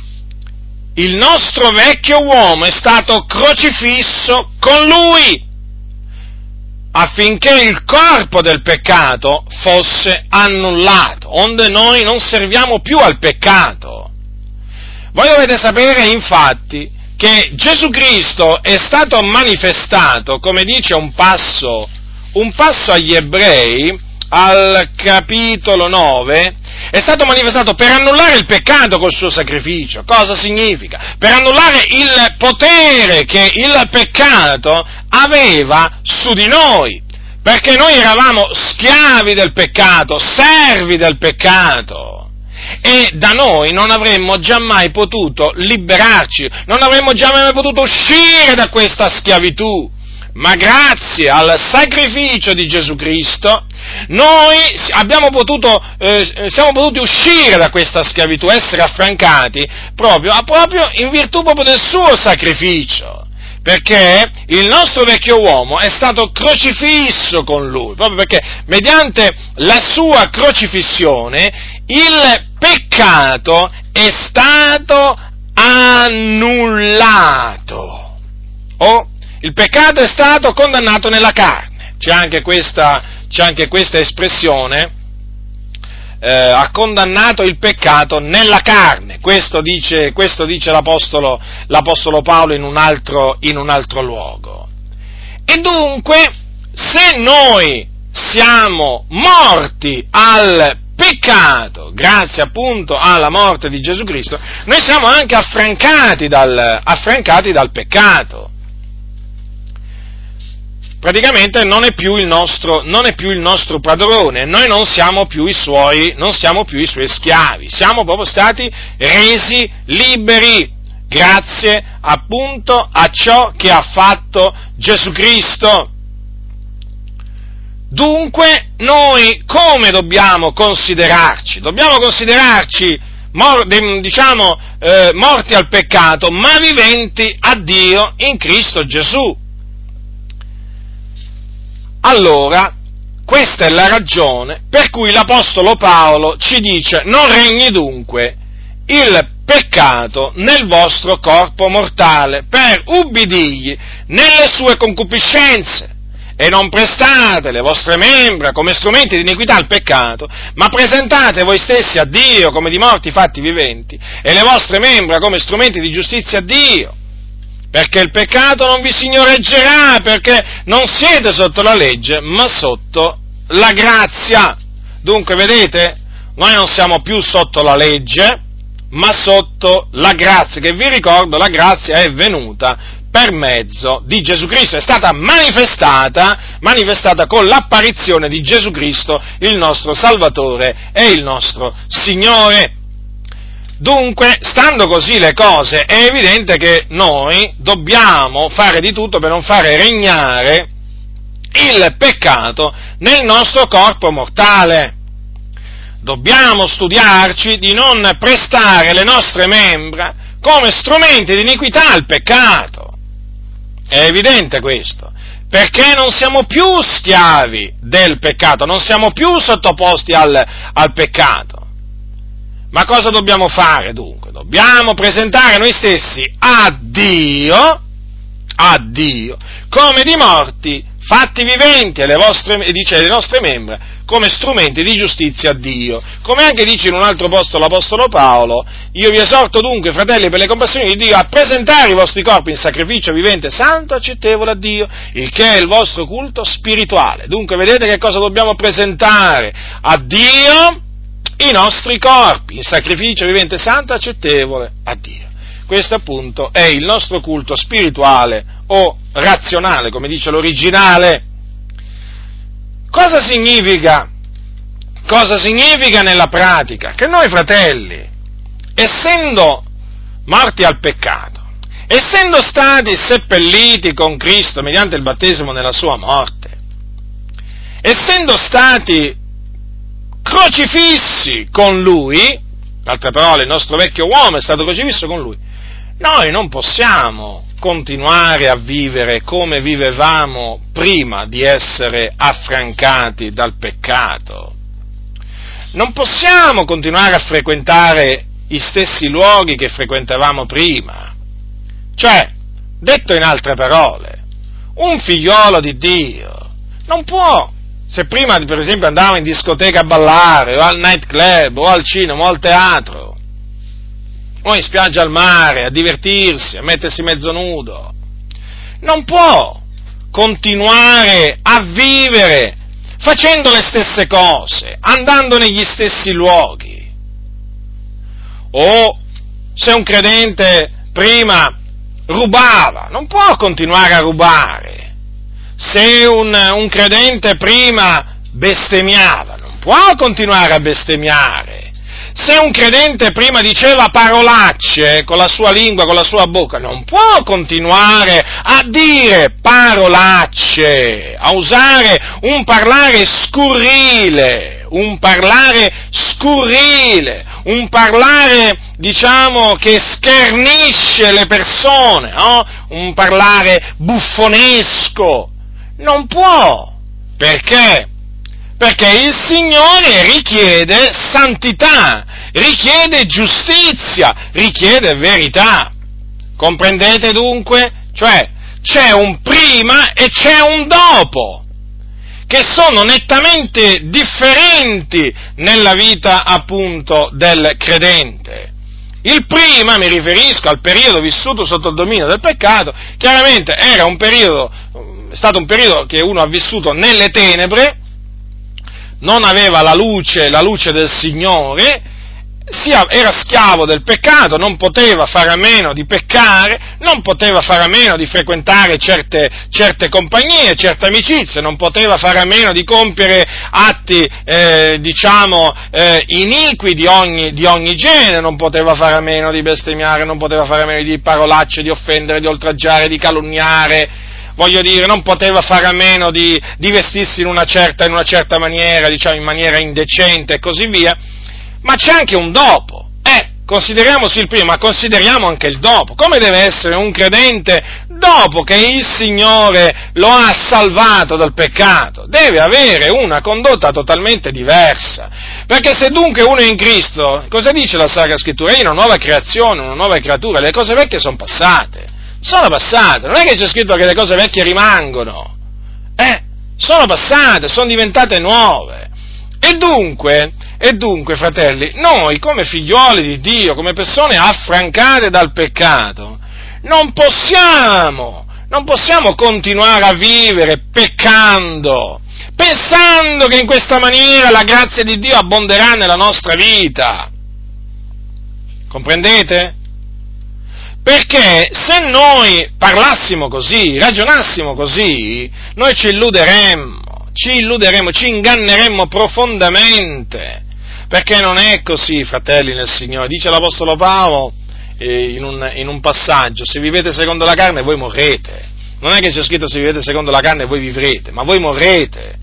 il nostro vecchio uomo è stato crocifisso con lui affinché il corpo del peccato fosse annullato, onde noi non serviamo più al peccato. Voi dovete sapere infatti che Gesù Cristo è stato manifestato, come dice un passo, un passo agli ebrei, al capitolo 9, è stato manifestato per annullare il peccato col suo sacrificio. Cosa significa? Per annullare il potere che il peccato aveva su di noi. Perché noi eravamo schiavi del peccato, servi del peccato. E da noi non avremmo giammai potuto liberarci, non avremmo giammai potuto uscire da questa schiavitù. Ma grazie al sacrificio di Gesù Cristo noi potuto, eh, siamo potuti uscire da questa schiavitù, essere affrancati proprio, proprio in virtù proprio del suo sacrificio. Perché il nostro vecchio uomo è stato crocifisso con lui, proprio perché mediante la sua crocifissione il peccato è stato annullato. O il peccato è stato condannato nella carne. C'è anche questa, c'è anche questa espressione, eh, ha condannato il peccato nella carne. Questo dice, questo dice l'Apostolo, l'Apostolo, Paolo in un, altro, in un altro luogo. E dunque, se noi siamo morti al peccato, grazie appunto alla morte di Gesù Cristo, noi siamo anche affrancati dal, affrancati dal peccato praticamente non è più il nostro, non è più il nostro padrone, noi non siamo più i suoi, non siamo più i suoi schiavi, siamo proprio stati resi liberi grazie appunto a ciò che ha fatto Gesù Cristo. Dunque noi come dobbiamo considerarci? Dobbiamo considerarci mor- diciamo, eh, morti al peccato, ma viventi a Dio in Cristo Gesù. Allora, questa è la ragione per cui l'Apostolo Paolo ci dice non regni dunque il peccato nel vostro corpo mortale per ubbidigli nelle sue concupiscenze e non prestate le vostre membra come strumenti di iniquità al peccato, ma presentate voi stessi a Dio come di morti fatti viventi e le vostre membra come strumenti di giustizia a Dio perché il peccato non vi signoreggerà, perché non siete sotto la legge, ma sotto la grazia. Dunque, vedete, noi non siamo più sotto la legge, ma sotto la grazia, che vi ricordo, la grazia è venuta per mezzo di Gesù Cristo, è stata manifestata, manifestata con l'apparizione di Gesù Cristo, il nostro Salvatore e il nostro Signore. Dunque, stando così le cose, è evidente che noi dobbiamo fare di tutto per non fare regnare il peccato nel nostro corpo mortale. Dobbiamo studiarci di non prestare le nostre membra come strumenti di iniquità al peccato. È evidente questo, perché non siamo più schiavi del peccato, non siamo più sottoposti al, al peccato. Ma cosa dobbiamo fare dunque? Dobbiamo presentare noi stessi a Dio, a Dio, come di morti, fatti viventi, alle vostre, dice le nostre membra, come strumenti di giustizia a Dio. Come anche dice in un altro posto l'Apostolo Paolo, io vi esorto dunque, fratelli, per le compassioni di Dio, a presentare i vostri corpi in sacrificio vivente, santo, accettevole a Dio, il che è il vostro culto spirituale. Dunque vedete che cosa dobbiamo presentare a Dio? i nostri corpi in sacrificio vivente santo accettevole a Dio. Questo appunto è il nostro culto spirituale o razionale, come dice l'originale. Cosa significa? Cosa significa nella pratica? Che noi fratelli essendo morti al peccato, essendo stati seppelliti con Cristo mediante il battesimo nella sua morte, essendo stati crocifissi con Lui, in altre parole il nostro vecchio uomo è stato crocifisso con Lui, noi non possiamo continuare a vivere come vivevamo prima di essere affrancati dal peccato. Non possiamo continuare a frequentare i stessi luoghi che frequentavamo prima. Cioè, detto in altre parole, un figliolo di Dio non può, se prima per esempio andava in discoteca a ballare, o al nightclub, o al cinema, o al teatro, o in spiaggia al mare, a divertirsi, a mettersi mezzo nudo, non può continuare a vivere facendo le stesse cose, andando negli stessi luoghi. O se un credente prima rubava, non può continuare a rubare. Se un, un credente prima bestemmiava, non può continuare a bestemmiare. Se un credente prima diceva parolacce con la sua lingua, con la sua bocca, non può continuare a dire parolacce, a usare un parlare scurrile, un parlare scurrile, un parlare diciamo, che schernisce le persone, no? un parlare buffonesco. Non può. Perché? Perché il Signore richiede santità, richiede giustizia, richiede verità. Comprendete dunque? Cioè, c'è un prima e c'è un dopo che sono nettamente differenti nella vita appunto del credente. Il prima, mi riferisco al periodo vissuto sotto il dominio del peccato, chiaramente era un periodo, è stato un periodo che uno ha vissuto nelle tenebre, non aveva la luce, la luce del Signore, era schiavo del peccato, non poteva fare a meno di peccare, non poteva fare a meno di frequentare certe, certe compagnie, certe amicizie, non poteva fare a meno di compiere atti, eh, diciamo, eh, iniqui di ogni, di ogni, genere, non poteva fare a meno di bestemmiare, non poteva fare a meno di parolacce, di offendere, di oltraggiare, di calunniare, voglio dire, non poteva fare a meno di, di vestirsi in una, certa, in una certa maniera, diciamo in maniera indecente e così via, ma c'è anche un dopo. Eh, consideriamoci il prima, ma consideriamo anche il dopo. Come deve essere un credente dopo che il Signore lo ha salvato dal peccato? Deve avere una condotta totalmente diversa. Perché se dunque uno è in Cristo, cosa dice la Sacra Scrittura? È una nuova creazione, una nuova creatura, le cose vecchie sono passate. Sono passate, non è che c'è scritto che le cose vecchie rimangono. Eh, sono passate, sono diventate nuove. E dunque, e dunque, fratelli, noi come figlioli di Dio, come persone affrancate dal peccato, non possiamo, non possiamo continuare a vivere peccando, pensando che in questa maniera la grazia di Dio abbonderà nella nostra vita. Comprendete? Perché se noi parlassimo così, ragionassimo così, noi ci illuderemmo, ci illuderemmo, ci inganneremmo profondamente perché non è così, fratelli nel Signore. Dice l'Apostolo Paolo eh, in, un, in un passaggio, se vivete secondo la carne voi morrete. Non è che c'è scritto se vivete secondo la carne voi vivrete, ma voi morrete.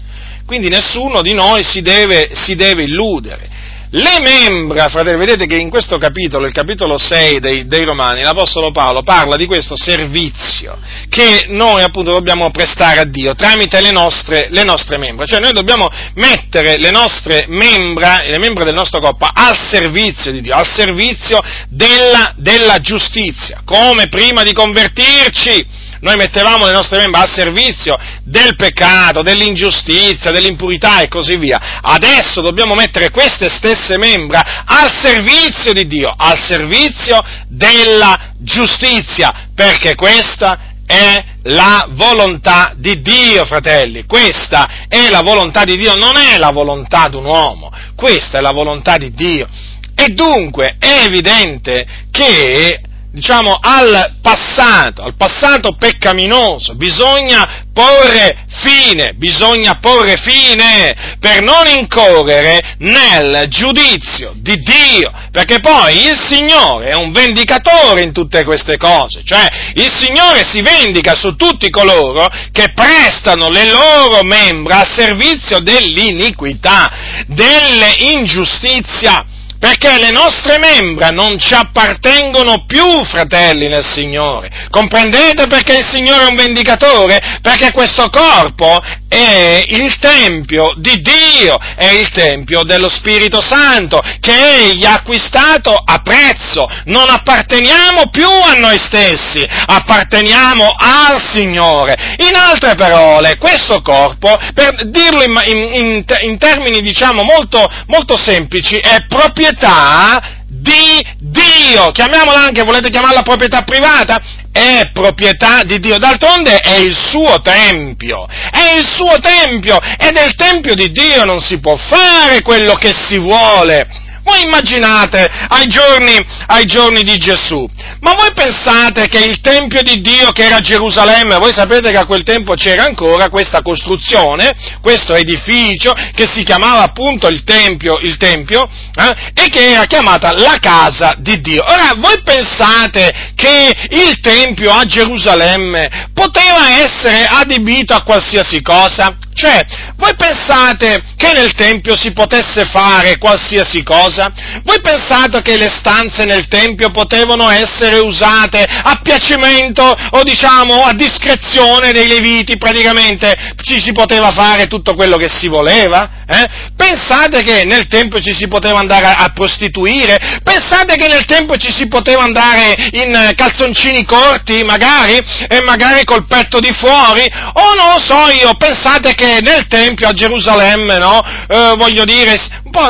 Quindi nessuno di noi si deve, si deve illudere. Le membra, fratelli, vedete che in questo capitolo, il capitolo 6 dei, dei, Romani, l'Apostolo Paolo parla di questo servizio che noi appunto dobbiamo prestare a Dio tramite le nostre, le nostre membra. Cioè noi dobbiamo mettere le nostre membra, le membra del nostro corpo al servizio di Dio, al servizio della, della giustizia, come prima di convertirci noi mettevamo le nostre membra al servizio del peccato, dell'ingiustizia, dell'impurità e così via. Adesso dobbiamo mettere queste stesse membra al servizio di Dio, al servizio della giustizia, perché questa è la volontà di Dio, fratelli. Questa è la volontà di Dio, non è la volontà di un uomo, questa è la volontà di Dio. E dunque è evidente che diciamo, al passato, al passato peccaminoso, bisogna porre fine, bisogna porre fine, per non incorrere nel giudizio di Dio, perché poi il Signore è un vendicatore in tutte queste cose, cioè il Signore si vendica su tutti coloro che prestano le loro membra a servizio dell'iniquità, dell'ingiustizia perché le nostre membra non ci appartengono più, fratelli nel Signore. Comprendete perché il Signore è un vendicatore? Perché questo corpo è il Tempio di Dio, è il Tempio dello Spirito Santo, che Egli ha acquistato a prezzo. Non apparteniamo più a noi stessi, apparteniamo al Signore. In altre parole, questo corpo, per dirlo in, in, in, in termini diciamo molto, molto semplici, è proprietario proprietà di Dio, chiamiamola anche, volete chiamarla proprietà privata? È proprietà di Dio, d'altronde è il suo tempio, è il suo tempio è il tempio di Dio, non si può fare quello che si vuole. Voi immaginate ai giorni, ai giorni, di Gesù, ma voi pensate che il Tempio di Dio che era a Gerusalemme, voi sapete che a quel tempo c'era ancora questa costruzione, questo edificio che si chiamava appunto il Tempio, il tempio eh, e che era chiamata la casa di Dio. Ora, voi pensate che il Tempio a Gerusalemme poteva essere adibito a qualsiasi cosa? Cioè, voi pensate che nel Tempio si potesse fare qualsiasi cosa? Voi pensate che le stanze nel Tempio potevano essere usate a piacimento o diciamo a discrezione dei Leviti? Praticamente ci si poteva fare tutto quello che si voleva? Eh? Pensate che nel Tempio ci si poteva andare a, prostituire? Pensate che nel Tempio ci si poteva andare in calzoncini corti, magari, e magari col petto di fuori? O non lo so io, pensate che nel Tempio a Gerusalemme, no, eh, voglio dire,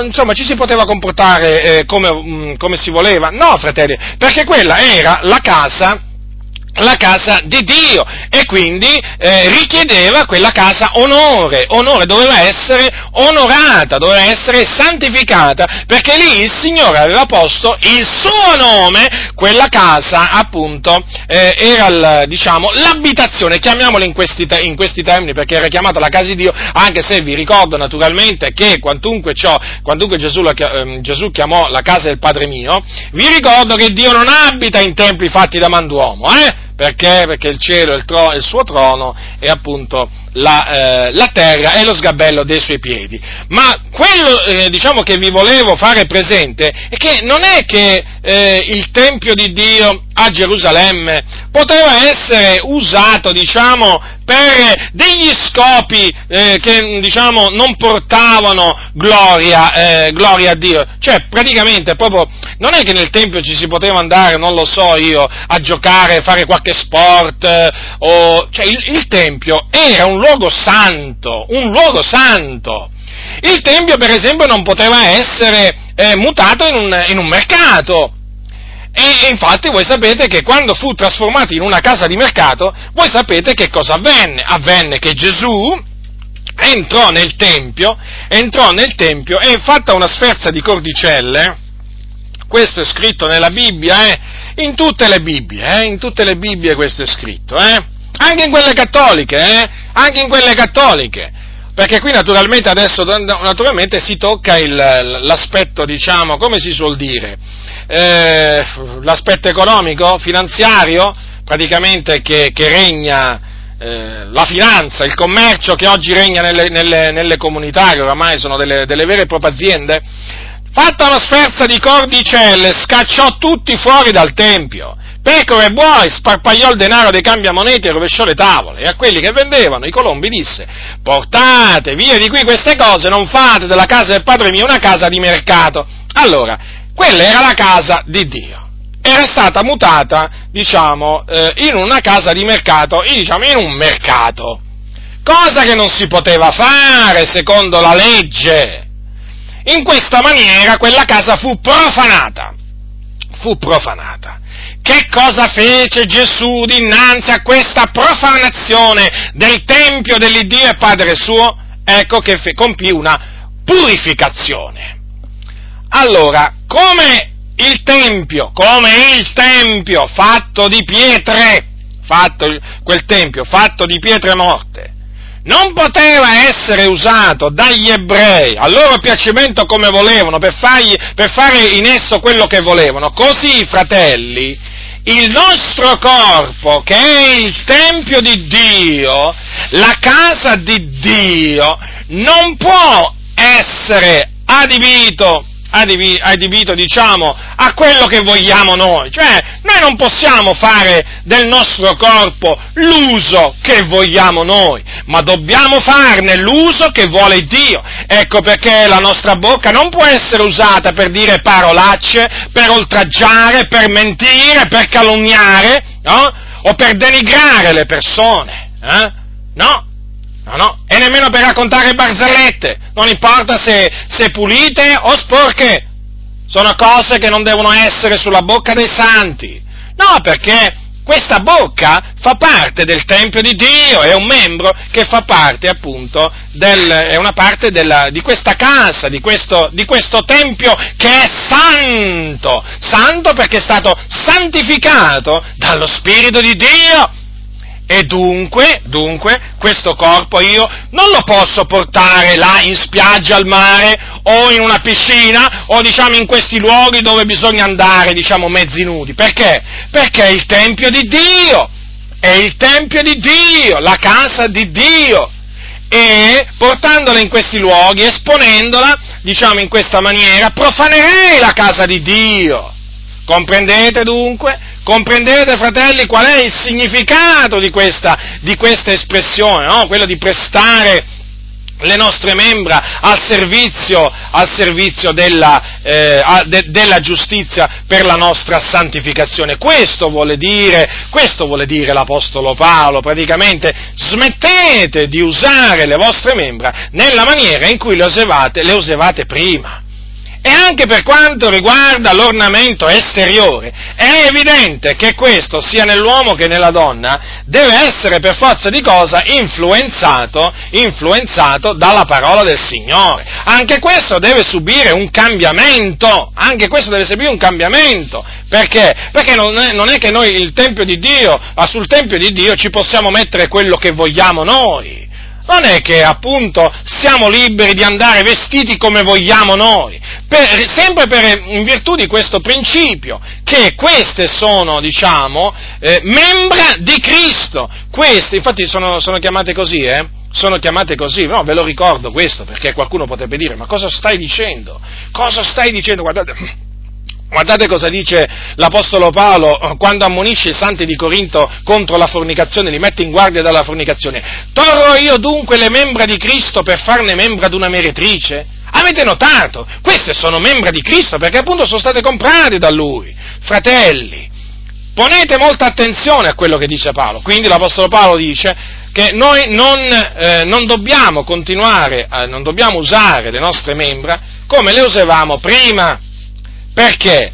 insomma, ci si poteva comportare eh, come, mh, mm, come si voleva. No, fratelli, perché quella era la casa la casa di Dio e quindi eh, richiedeva quella casa onore, onore doveva essere onorata, doveva essere santificata, perché lì il Signore aveva posto il suo nome, quella casa appunto eh, era il, diciamo, l'abitazione, chiamiamola in questi, in questi, termini perché era chiamata la casa di Dio, anche se vi ricordo naturalmente che quantunque, ciò, quantunque Gesù, la, eh, Gesù chiamò la casa del Padre mio, vi ricordo che Dio non abita in templi fatti da manduomo, eh? Perché? Perché il cielo è il, tro- il suo trono e appunto la, eh, la, terra è lo sgabello dei suoi piedi. Ma quello eh, diciamo che vi volevo fare presente è che non è che eh, il Tempio di Dio a Gerusalemme poteva essere usato, diciamo, per degli scopi eh, che, diciamo, non portavano gloria, eh, gloria, a Dio. Cioè, praticamente, proprio, non è che nel Tempio ci si poteva andare, non lo so io, a giocare, fare qualche sport, eh, o... Cioè, il, il Tempio era un luogo santo, un luogo santo. Il Tempio, per esempio, non poteva essere eh, mutato in un, in un mercato. E, e, infatti voi sapete che quando fu trasformato in una casa di mercato, voi sapete che cosa avvenne? Avvenne che Gesù entrò nel Tempio, entrò nel Tempio e fatta una sferza di cordicelle, questo è scritto nella Bibbia, eh, in tutte le Bibbie, eh, in tutte le Bibbie questo è scritto, eh, anche in quelle cattoliche, eh, anche in quelle cattoliche, perché qui naturalmente adesso naturalmente si tocca il, l'aspetto, diciamo, come si suol dire, eh, l'aspetto economico, finanziario, praticamente che, che regna eh, la finanza, il commercio che oggi regna nelle, nelle, nelle comunità, che oramai sono delle, delle vere e proprie aziende, fatta una sferza di cordicelle, scacciò tutti fuori dal Tempio pecore e buoi, sparpagliò il denaro dei cambiamoneti e rovesciò le tavole, e a quelli che vendevano i colombi disse, portate via di qui queste cose, non fate della casa del Padre mio una casa di mercato. Allora, quella era la casa di Dio. Era stata mutata, diciamo, eh, in una casa di mercato, diciamo, in un mercato. Cosa che non si poteva fare secondo la legge. In questa maniera quella casa fu profanata. Fu profanata. Che cosa fece Gesù dinanzi a questa profanazione del Tempio dell'Iddio e Padre suo? Ecco che fe- compì una purificazione. Allora, come il Tempio, come il Tempio fatto di pietre, fatto, quel Tempio fatto di pietre morte, non poteva essere usato dagli ebrei a loro piacimento come volevano, per, fargli, per fare in esso quello che volevano, così, fratelli, il nostro corpo, che è il Tempio di Dio, la casa di Dio, non può essere adibito adibito, diciamo, a quello che vogliamo noi. Cioè, noi non possiamo fare del nostro corpo l'uso che vogliamo noi, ma dobbiamo farne l'uso che vuole Dio. Ecco perché la nostra bocca non può essere usata per dire parolacce, per oltraggiare, per mentire, per calunniare, no? O per denigrare le persone. Eh? No, No, no, e nemmeno per raccontare barzellette, non importa se, se pulite o sporche, sono cose che non devono essere sulla bocca dei santi. No, perché questa bocca fa parte del Tempio di Dio, è un membro che fa parte appunto, del, è una parte della, di questa casa, di questo, di questo Tempio che è santo, santo perché è stato santificato dallo Spirito di Dio e dunque, dunque, questo corpo io non lo posso portare là in spiaggia al mare o in una piscina o diciamo in questi luoghi dove bisogna andare, diciamo, mezzi nudi. Perché? Perché è il Tempio di Dio, è il Tempio di Dio, la casa di Dio. E portandola in questi luoghi, esponendola, diciamo in questa maniera, profanerei la casa di Dio. Comprendete dunque? Comprendete, fratelli, qual è il significato di questa, di questa espressione, no? quello di prestare le nostre membra al servizio, al servizio della, eh, de, della, giustizia per la nostra santificazione. Questo vuole, dire, questo vuole dire l'Apostolo Paolo, praticamente smettete di usare le vostre membra nella maniera in cui le usavate, le usavate prima. E anche per quanto riguarda l'ornamento esteriore, è evidente che questo, sia nell'uomo che nella donna, deve essere per forza di cosa influenzato, influenzato dalla parola del Signore. Anche questo deve subire un cambiamento, anche questo deve subire un cambiamento. Perché? Perché non è, non è che noi il Tempio di Dio, sul Tempio di Dio ci possiamo mettere quello che vogliamo noi non è che appunto siamo liberi di andare vestiti come vogliamo noi, per, sempre per, in virtù di questo principio, che queste sono, diciamo, eh, membra di Cristo. Queste, infatti, sono, sono chiamate così, eh? Sono chiamate così, no, ve lo ricordo questo, perché qualcuno potrebbe dire, ma cosa stai dicendo? Cosa stai dicendo? Guardate, Guardate cosa dice l'Apostolo Paolo eh, quando ammonisce i santi di Corinto contro la fornicazione, li mette in guardia dalla fornicazione. Torro io dunque le membra di Cristo per farne membra ad una meretrice? Avete notato? Queste sono membra di Cristo perché appunto sono state comprate da Lui. Fratelli, ponete molta attenzione a quello che dice Paolo. Quindi l'Apostolo Paolo dice che noi non, eh, non dobbiamo continuare, eh, non dobbiamo usare le nostre membra come le usavamo prima perché?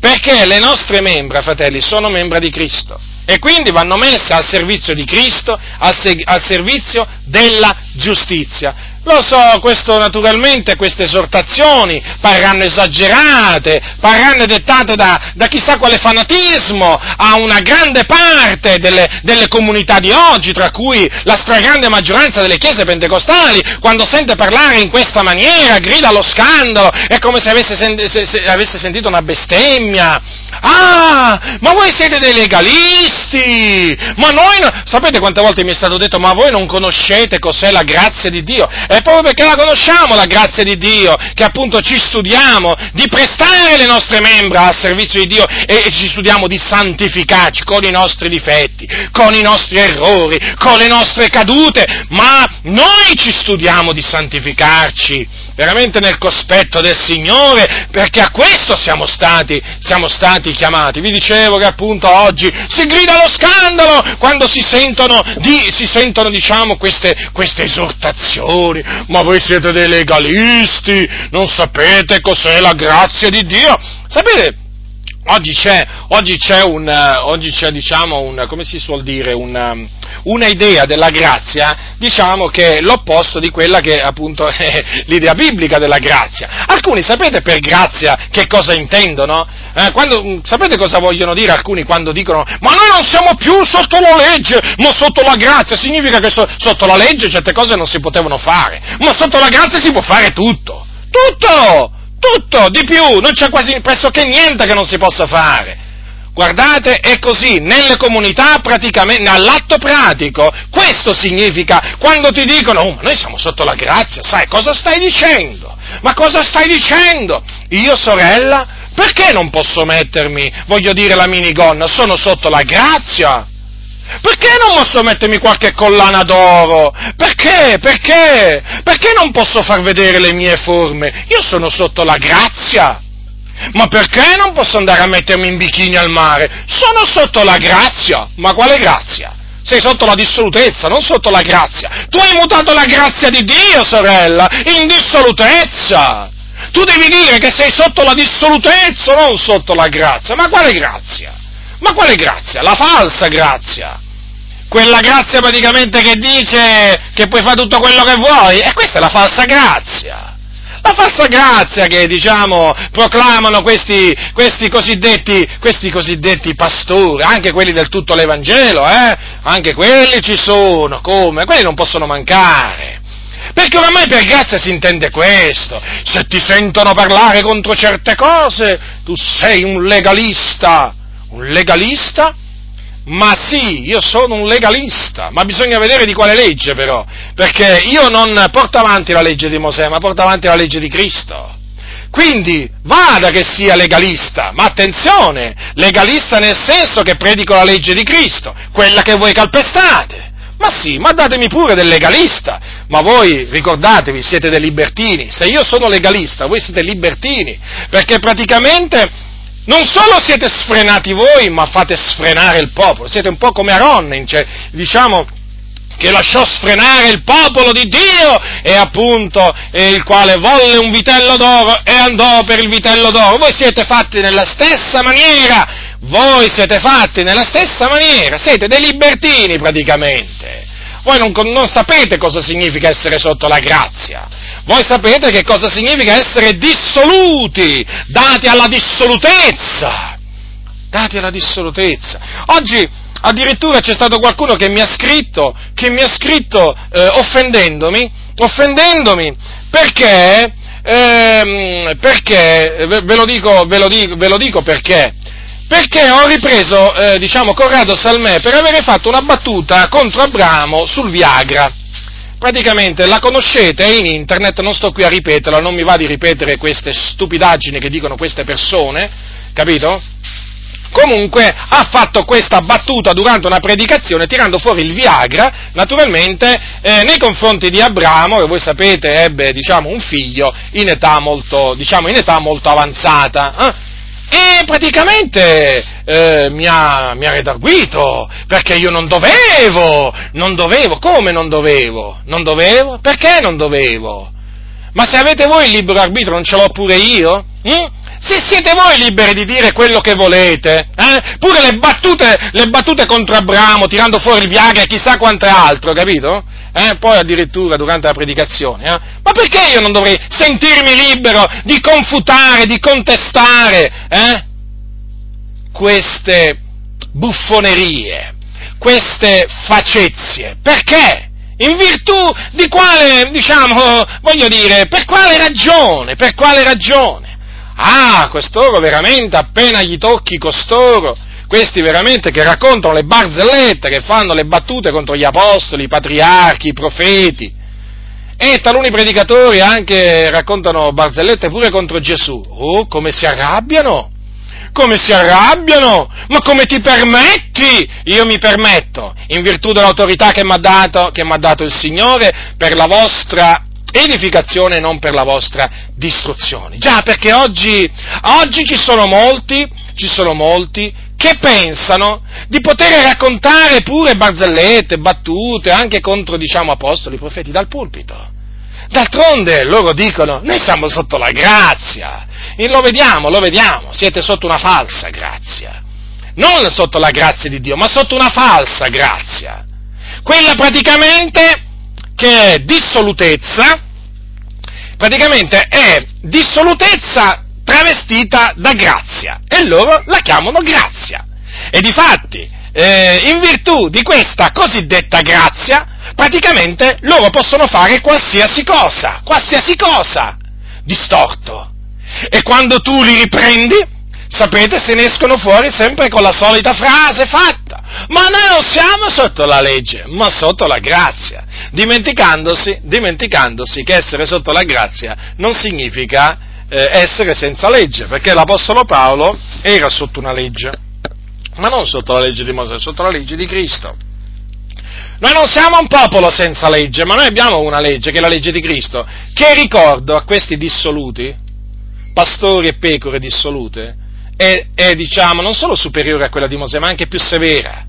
Perché le nostre membra, fratelli, sono membra di Cristo e quindi vanno messe al servizio di Cristo, al, se- al servizio della giustizia. Lo so, questo naturalmente, queste esortazioni parranno esagerate, parranno dettate da, da chissà quale fanatismo a una grande parte delle, delle, comunità di oggi, tra cui la stragrande maggioranza delle chiese pentecostali, quando sente parlare in questa maniera, grida allo scandalo, è come se avesse, senti, se, se avesse sentito una bestemmia. Ah, ma voi siete dei legalisti! Ma noi, no... sapete quante volte mi è stato detto, ma voi non conoscete cos'è la grazia di Dio? È proprio perché la conosciamo la grazia di Dio, che appunto ci studiamo di prestare le nostre membra al servizio di Dio e, e ci studiamo di santificarci con i nostri difetti, con i nostri errori, con le nostre cadute, ma noi ci studiamo di santificarci veramente nel cospetto del Signore, perché a questo siamo stati, siamo stati chiamati. Vi dicevo che appunto oggi si grida allo scandalo quando si sentono, di, si sentono diciamo, queste, queste esortazioni, ma voi siete dei legalisti, non sapete cos'è la grazia di Dio. Sapete, Oggi c'è, oggi c'è, un, oggi c'è diciamo, un, come si suol dire, un, una idea della grazia, diciamo che è l'opposto di quella che appunto è l'idea biblica della grazia. Alcuni sapete per grazia che cosa intendono? Eh, quando, sapete cosa vogliono dire alcuni quando dicono ma noi non siamo più sotto la legge, ma sotto la grazia? Significa che so, sotto la legge certe cose non si potevano fare, ma sotto la grazia si può fare tutto. Tutto! Tutto, di più, non c'è quasi pressoché niente che non si possa fare. Guardate, è così, nelle comunità praticamente, all'atto pratico, questo significa quando ti dicono, oh, ma noi siamo sotto la grazia, sai, cosa stai dicendo? Ma cosa stai dicendo? Io, sorella, perché non posso mettermi, voglio dire, la minigonna? Sono sotto la grazia. Perché non posso mettermi qualche collana d'oro? Perché? Perché? Perché non posso far vedere le mie forme? Io sono sotto la grazia. Ma perché non posso andare a mettermi in bikini al mare? Sono sotto la grazia. Ma quale grazia? Sei sotto la dissolutezza, non sotto la grazia. Tu hai mutato la grazia di Dio, sorella, in dissolutezza. Tu devi dire che sei sotto la dissolutezza, non sotto la grazia. Ma quale grazia? Ma quale grazia? La falsa grazia. Quella grazia praticamente che dice che puoi fare tutto quello che vuoi. E questa è la falsa grazia. La falsa grazia che, diciamo, proclamano questi, questi, cosiddetti, questi cosiddetti pastori, anche quelli del tutto l'Evangelo, eh? Anche quelli ci sono, come? Quelli non possono mancare. Perché oramai per grazia si intende questo. Se ti sentono parlare contro certe cose, tu sei un legalista. Un legalista? Ma sì, io sono un legalista, ma bisogna vedere di quale legge però, perché io non porto avanti la legge di Mosè, ma porto avanti la legge di Cristo. Quindi vada che sia legalista, ma attenzione, legalista nel senso che predico la legge di Cristo, quella che voi calpestate. Ma sì, ma datemi pure del legalista. Ma voi ricordatevi, siete dei libertini. Se io sono legalista, voi siete libertini. Perché praticamente non solo siete sfrenati voi, ma fate sfrenare il popolo. Siete un po' come Aron, cioè, diciamo, che lasciò sfrenare il popolo di Dio e appunto eh, il quale volle un vitello d'oro e andò per il vitello d'oro. Voi siete fatti nella stessa maniera voi siete fatti nella stessa maniera, siete dei libertini praticamente. Voi non, non, sapete cosa significa essere sotto la grazia. Voi sapete che cosa significa essere dissoluti, dati alla dissolutezza. Dati alla dissolutezza. Oggi addirittura c'è stato qualcuno che mi ha scritto, che mi ha scritto eh, offendendomi, offendendomi perché, ehm, perché ve, lo dico, ve, lo dico, ve lo dico perché perché ho ripreso, eh, diciamo, Corrado Salmè per avere fatto una battuta contro Abramo sul Viagra. Praticamente la conoscete, in internet, non sto qui a ripeterla, non mi va di ripetere queste stupidaggini che dicono queste persone, capito? Comunque ha fatto questa battuta durante una predicazione tirando fuori il Viagra, naturalmente eh, nei confronti di Abramo, che voi sapete ebbe diciamo, un figlio in età molto, diciamo, in età molto avanzata. Eh? E praticamente eh, mi, ha, mi ha redarguito, perché io non dovevo, non dovevo, come non dovevo? Non dovevo? Perché non dovevo? Ma se avete voi il libero arbitro, non ce l'ho pure io? Hm? Se siete voi liberi di dire quello che volete, eh? pure le battute, le battute contro Abramo, tirando fuori il Viagra e chissà quanto altro, capito? eh, poi addirittura durante la predicazione, eh? ma perché io non dovrei sentirmi libero di confutare, di contestare eh? queste buffonerie, queste facezie? Perché? In virtù di quale, diciamo, voglio dire, per quale ragione? Per quale ragione? Ah, quest'oro veramente appena gli tocchi costoro, questi veramente che raccontano le barzellette, che fanno le battute contro gli apostoli, i patriarchi, i profeti. E taluni predicatori anche raccontano barzellette pure contro Gesù. Oh, come si arrabbiano! Come si arrabbiano! Ma come ti permetti? Io mi permetto, in virtù dell'autorità che mi ha dato, dato il Signore, per la vostra edificazione e non per la vostra distruzione. Già, perché oggi, oggi ci sono molti, ci sono molti che pensano di poter raccontare pure barzellette, battute, anche contro, diciamo, apostoli, profeti dal pulpito. D'altronde loro dicono, noi siamo sotto la grazia, lo vediamo, lo vediamo, siete sotto una falsa grazia. Non sotto la grazia di Dio, ma sotto una falsa grazia. Quella praticamente che è dissolutezza, praticamente è dissolutezza travestita da grazia e loro la chiamano grazia. E difatti, eh, in virtù di questa cosiddetta grazia, praticamente loro possono fare qualsiasi cosa, qualsiasi cosa, distorto. E quando tu li riprendi, sapete, se ne escono fuori sempre con la solita frase fatta. Ma noi non siamo sotto la legge, ma sotto la grazia. Dimenticandosi, dimenticandosi che essere sotto la grazia non significa eh, essere senza legge, perché l'Apostolo Paolo era sotto una legge, ma non sotto la legge di Mosè, sotto la legge di Cristo. Noi non siamo un popolo senza legge, ma noi abbiamo una legge, che è la legge di Cristo, che ricordo a questi dissoluti, pastori e pecore dissolute, è, è diciamo, non solo superiore a quella di Mosè, ma anche più severa.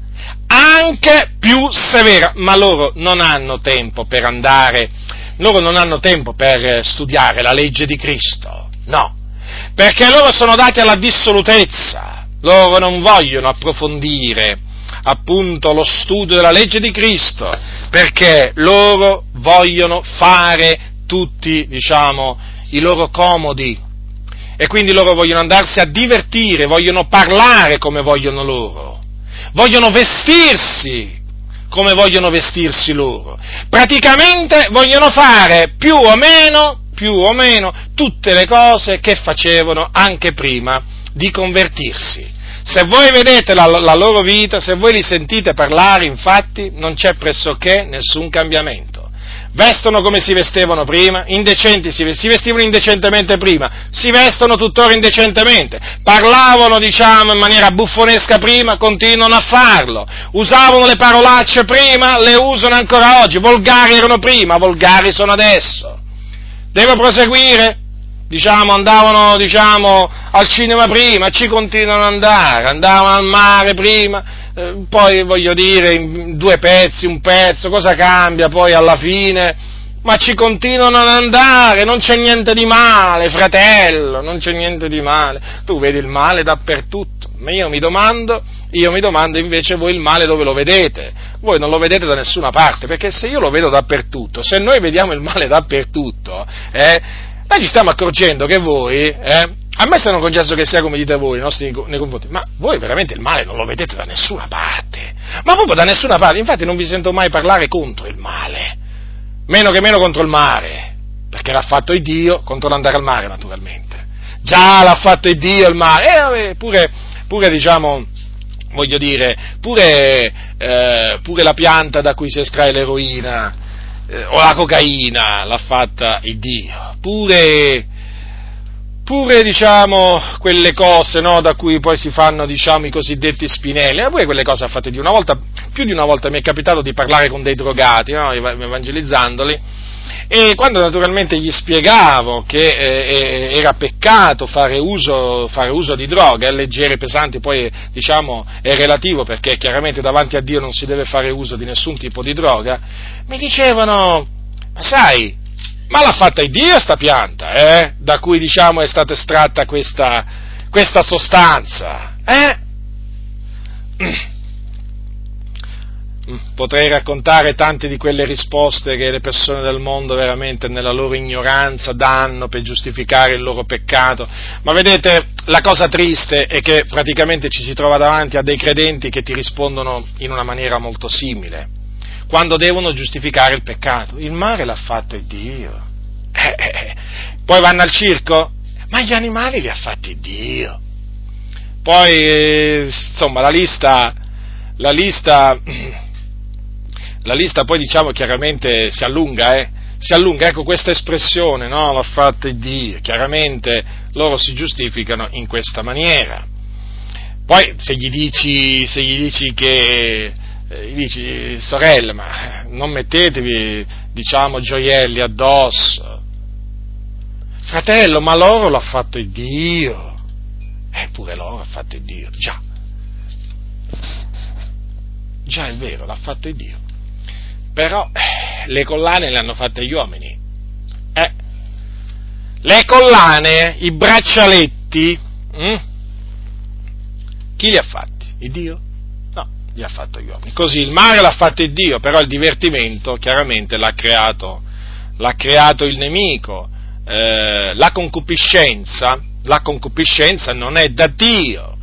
Anche più severa, ma loro non hanno tempo per andare, loro non hanno tempo per studiare la legge di Cristo, no, perché loro sono dati alla dissolutezza, loro non vogliono approfondire appunto lo studio della legge di Cristo, perché loro vogliono fare tutti, diciamo, i loro comodi e quindi loro vogliono andarsi a divertire, vogliono parlare come vogliono loro, vogliono vestirsi come vogliono vestirsi loro. Praticamente vogliono fare più o meno, più o meno tutte le cose che facevano anche prima di convertirsi. Se voi vedete la, la, loro vita, se voi li sentite parlare, infatti, non c'è pressoché nessun cambiamento. Vestono come si vestivano prima, indecenti, si vestivano indecentemente prima, si vestono tuttora indecentemente, parlavano, diciamo, in maniera buffonesca prima, continuano a farlo, usavano le parolacce prima, le usano ancora oggi, volgari erano prima, volgari sono adesso. Devo proseguire? Diciamo, andavano diciamo, al cinema prima, ci continuano ad andare, andavano al mare prima, eh, poi voglio dire, in due pezzi, un pezzo, cosa cambia poi alla fine? Ma ci continuano ad andare, non c'è niente di male, fratello, non c'è niente di male. Tu vedi il male dappertutto, ma io mi domando, io mi domando invece voi il male dove lo vedete? Voi non lo vedete da nessuna parte, perché se io lo vedo dappertutto, se noi vediamo il male dappertutto, eh, noi ci stiamo accorgendo che voi, eh, a me sono concesso che sia come dite voi nei nostri nei confronti, ma voi veramente il male non lo vedete da nessuna parte, ma proprio da nessuna parte, infatti non vi sento mai parlare contro il male, meno che meno contro il mare, perché l'ha fatto il Dio contro l'andare al mare naturalmente, già l'ha fatto il Dio il mare, e pure, pure diciamo, voglio dire, pure, eh, pure la pianta da cui si estrae l'eroina, eh, o la cocaina l'ha fatta il Dio, pure, pure diciamo, quelle cose no, da cui poi si fanno diciamo, i cosiddetti spinelli, pure quelle cose ha fatte Dio. Una volta, più di una volta mi è capitato di parlare con dei drogati, no, evangelizzandoli, e quando naturalmente gli spiegavo che eh, era peccato fare uso, fare uso di droga, eh, leggere, pesanti, poi diciamo è relativo perché chiaramente davanti a Dio non si deve fare uso di nessun tipo di droga, mi dicevano, ma sai, ma l'ha fatta Dio sta pianta, eh? Da cui diciamo è stata estratta questa, questa sostanza, eh? Potrei raccontare tante di quelle risposte che le persone del mondo veramente nella loro ignoranza danno per giustificare il loro peccato, ma vedete, la cosa triste è che praticamente ci si trova davanti a dei credenti che ti rispondono in una maniera molto simile, quando devono giustificare il peccato. Il mare l'ha fatto Dio. Eh, eh, eh. Poi vanno al circo? Ma gli animali li ha fatti Dio. Poi, eh, insomma, la lista, la lista la lista poi diciamo chiaramente si allunga, eh? si allunga, ecco questa espressione, no? L'ha fatta Dio, chiaramente loro si giustificano in questa maniera. Poi se gli dici, se gli dici che, eh, gli dici, sorella, ma non mettetevi, diciamo, gioielli addosso. Fratello, ma loro l'ha fatto Dio. Eppure loro ha fatto Dio, già. Già è vero, l'ha fatto Dio però eh, le collane le hanno fatte gli uomini. Eh, le collane, i braccialetti, hm? chi li ha fatti? Il Dio? No, li ha fatti gli uomini. Così il mare l'ha fatto il Dio, però il divertimento chiaramente l'ha creato, l'ha creato il nemico. Eh, la concupiscenza, la concupiscenza non è da Dio.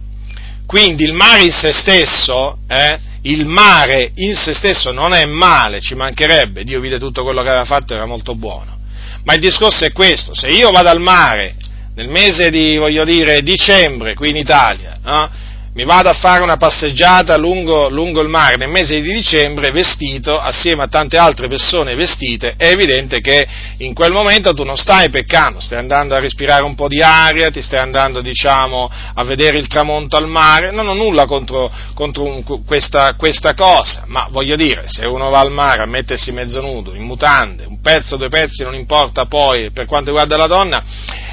Quindi il mare in se stesso, eh, il mare in se stesso non è male, ci mancherebbe, Dio vide tutto quello che aveva fatto, era molto buono. Ma il discorso è questo, se io vado al mare nel mese di, voglio dire, dicembre qui in Italia, no? Mi vado a fare una passeggiata lungo, lungo, il mare nel mese di dicembre vestito assieme a tante altre persone vestite, è evidente che in quel momento tu non stai peccando, stai andando a respirare un po' di aria, ti stai andando diciamo a vedere il tramonto al mare, non ho nulla contro, contro un, questa, questa, cosa, ma voglio dire, se uno va al mare a mettersi mezzo nudo, in mutande, un pezzo, due pezzi, non importa poi per quanto riguarda la donna,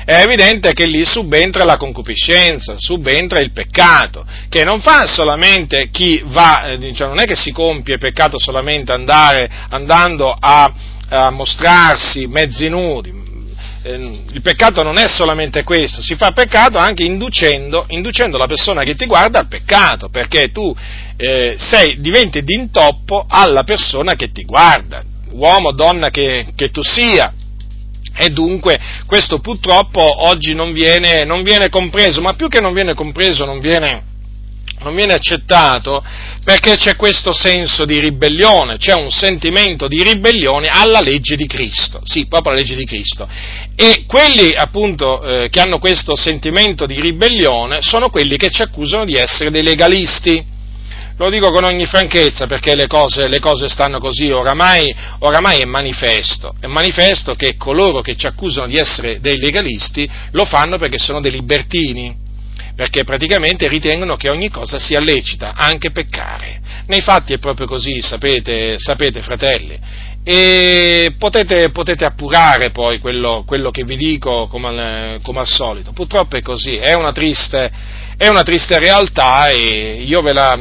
è evidente che lì subentra la concupiscenza, subentra il peccato, che non fa solamente chi va, diciamo, non è che si compie peccato solamente andare, andando a, a mostrarsi mezzi nudi, eh, il peccato non è solamente questo, si fa peccato anche inducendo, inducendo la persona che ti guarda al peccato, perché tu eh, sei, diventi d'intoppo alla persona che ti guarda, uomo donna che, che tu sia. E dunque questo purtroppo oggi non viene, non viene, compreso, ma più che non viene compreso non viene, non viene accettato perché c'è questo senso di ribellione, c'è un sentimento di ribellione alla legge di Cristo, sì, proprio alla legge di Cristo. E quelli appunto eh, che hanno questo sentimento di ribellione sono quelli che ci accusano di essere dei legalisti lo dico con ogni franchezza perché le cose, le cose stanno così, oramai, oramai, è manifesto, è manifesto che coloro che ci accusano di essere dei legalisti lo fanno perché sono dei libertini, perché praticamente ritengono che ogni cosa sia lecita, anche peccare. Nei fatti è proprio così, sapete, sapete fratelli. E potete, potete appurare poi quello, quello, che vi dico come, come al solito. Purtroppo è così, è una triste, è una triste realtà e io ve la,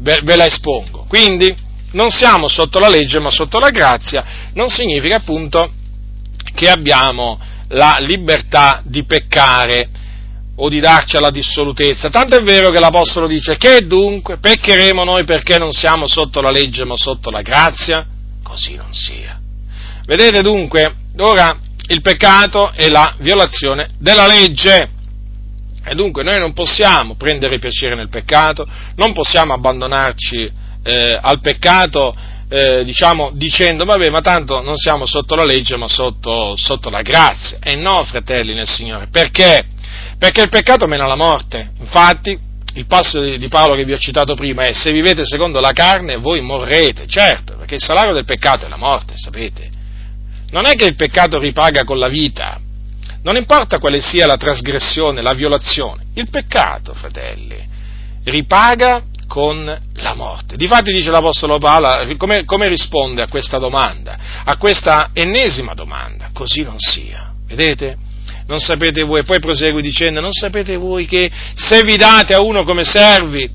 ve, ve la espongo. Quindi non siamo sotto la legge ma sotto la grazia, non significa appunto che abbiamo la libertà di peccare o di darci alla dissolutezza. Tanto è vero che l'Apostolo dice che dunque peccheremo noi perché non siamo sotto la legge ma sotto la grazia? Così non sia. Vedete dunque, ora il peccato è la violazione della legge. E dunque noi non possiamo prendere piacere nel peccato, non possiamo abbandonarci eh, al peccato, eh, diciamo, dicendo, vabbè, ma tanto non siamo sotto la legge, ma sotto, sotto la grazia. E no, fratelli nel Signore. Perché? Perché il peccato mena alla morte. Infatti, il passo di Paolo che vi ho citato prima è, se vivete secondo la carne, voi morrete, certo, perché il salario del peccato è la morte, sapete. Non è che il peccato ripaga con la vita, non importa quale sia la trasgressione, la violazione, il peccato, fratelli, ripaga con la morte. Difatti dice l'Apostolo Paolo, come, come, risponde a questa domanda, a questa ennesima domanda? Così non sia. Vedete? Non sapete voi, poi prosegue dicendo, non sapete voi che se vi date a uno come servi,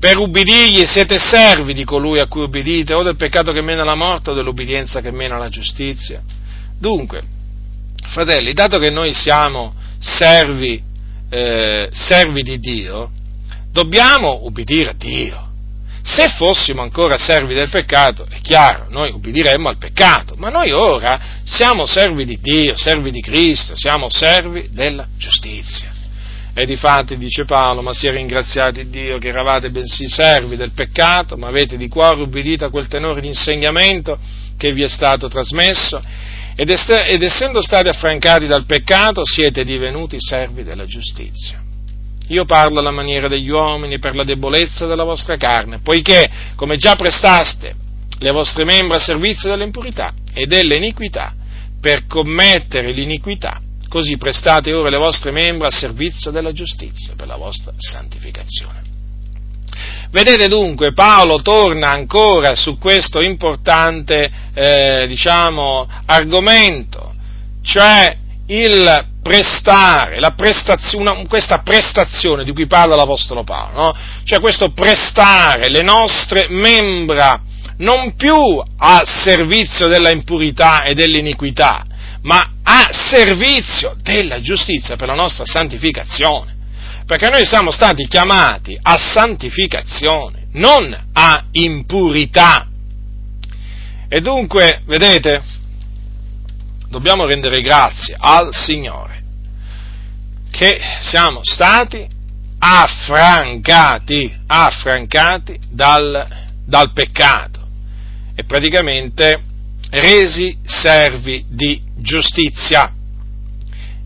per ubbidirgli siete servi di colui a cui ubbidite, o del peccato che mena la morte o dell'ubbidienza che mena la giustizia. Dunque, fratelli, dato che noi siamo servi, eh, servi di Dio, dobbiamo ubbidire a Dio. Se fossimo ancora servi del peccato, è chiaro, noi ubbidiremmo al peccato, ma noi ora siamo servi di Dio, servi di Cristo, siamo servi della giustizia. E difatti, dice Paolo, ma sia ringraziati Dio che eravate bensì servi del peccato, ma avete di cuore ubbidito a quel tenore di insegnamento che vi è stato trasmesso ed, est- ed essendo stati affrancati dal peccato siete divenuti servi della giustizia. Io parlo alla maniera degli uomini per la debolezza della vostra carne, poiché, come già prestaste le vostre membra a servizio dell'impurità e delle iniquità, per commettere l'iniquità, così prestate ora le vostre membra a servizio della giustizia, per la vostra santificazione. Vedete dunque, Paolo torna ancora su questo importante, eh, diciamo, argomento, cioè il prestare, prestazione, questa prestazione di cui parla l'Apostolo Paolo, no? cioè questo prestare le nostre membra non più a servizio della impurità e dell'iniquità, ma a servizio della giustizia per la nostra santificazione. Perché noi siamo stati chiamati a santificazione, non a impurità. E dunque, vedete, dobbiamo rendere grazie al Signore che siamo stati affrancati, affrancati dal, dal peccato e praticamente resi servi di giustizia.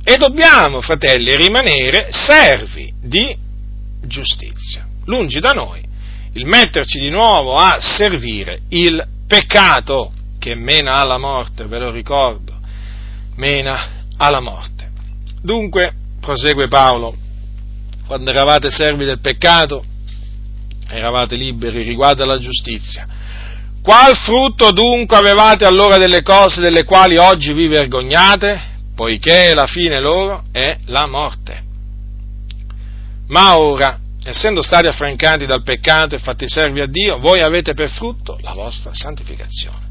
E dobbiamo, fratelli, rimanere servi di giustizia. Lungi da noi il metterci di nuovo a servire il peccato che mena alla morte, ve lo ricordo, mena alla morte. Dunque, prosegue Paolo, quando eravate servi del peccato, eravate liberi riguardo alla giustizia. Qual frutto dunque avevate allora delle cose delle quali oggi vi vergognate? Poiché la fine loro è la morte. Ma ora, essendo stati affrancati dal peccato e fatti servi a Dio, voi avete per frutto la vostra santificazione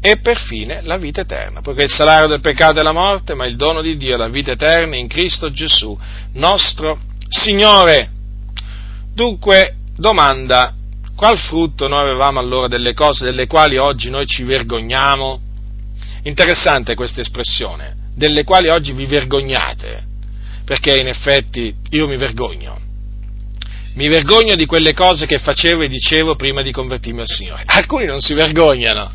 e per fine la vita eterna, poiché il salario del peccato è la morte, ma il dono di Dio è la vita eterna in Cristo Gesù, nostro Signore. Dunque, domanda, qual frutto noi avevamo allora delle cose delle quali oggi noi ci vergogniamo? Interessante questa espressione, delle quali oggi vi vergognate, perché in effetti io mi vergogno. Mi vergogno di quelle cose che facevo e dicevo prima di convertirmi al Signore. Alcuni non si vergognano.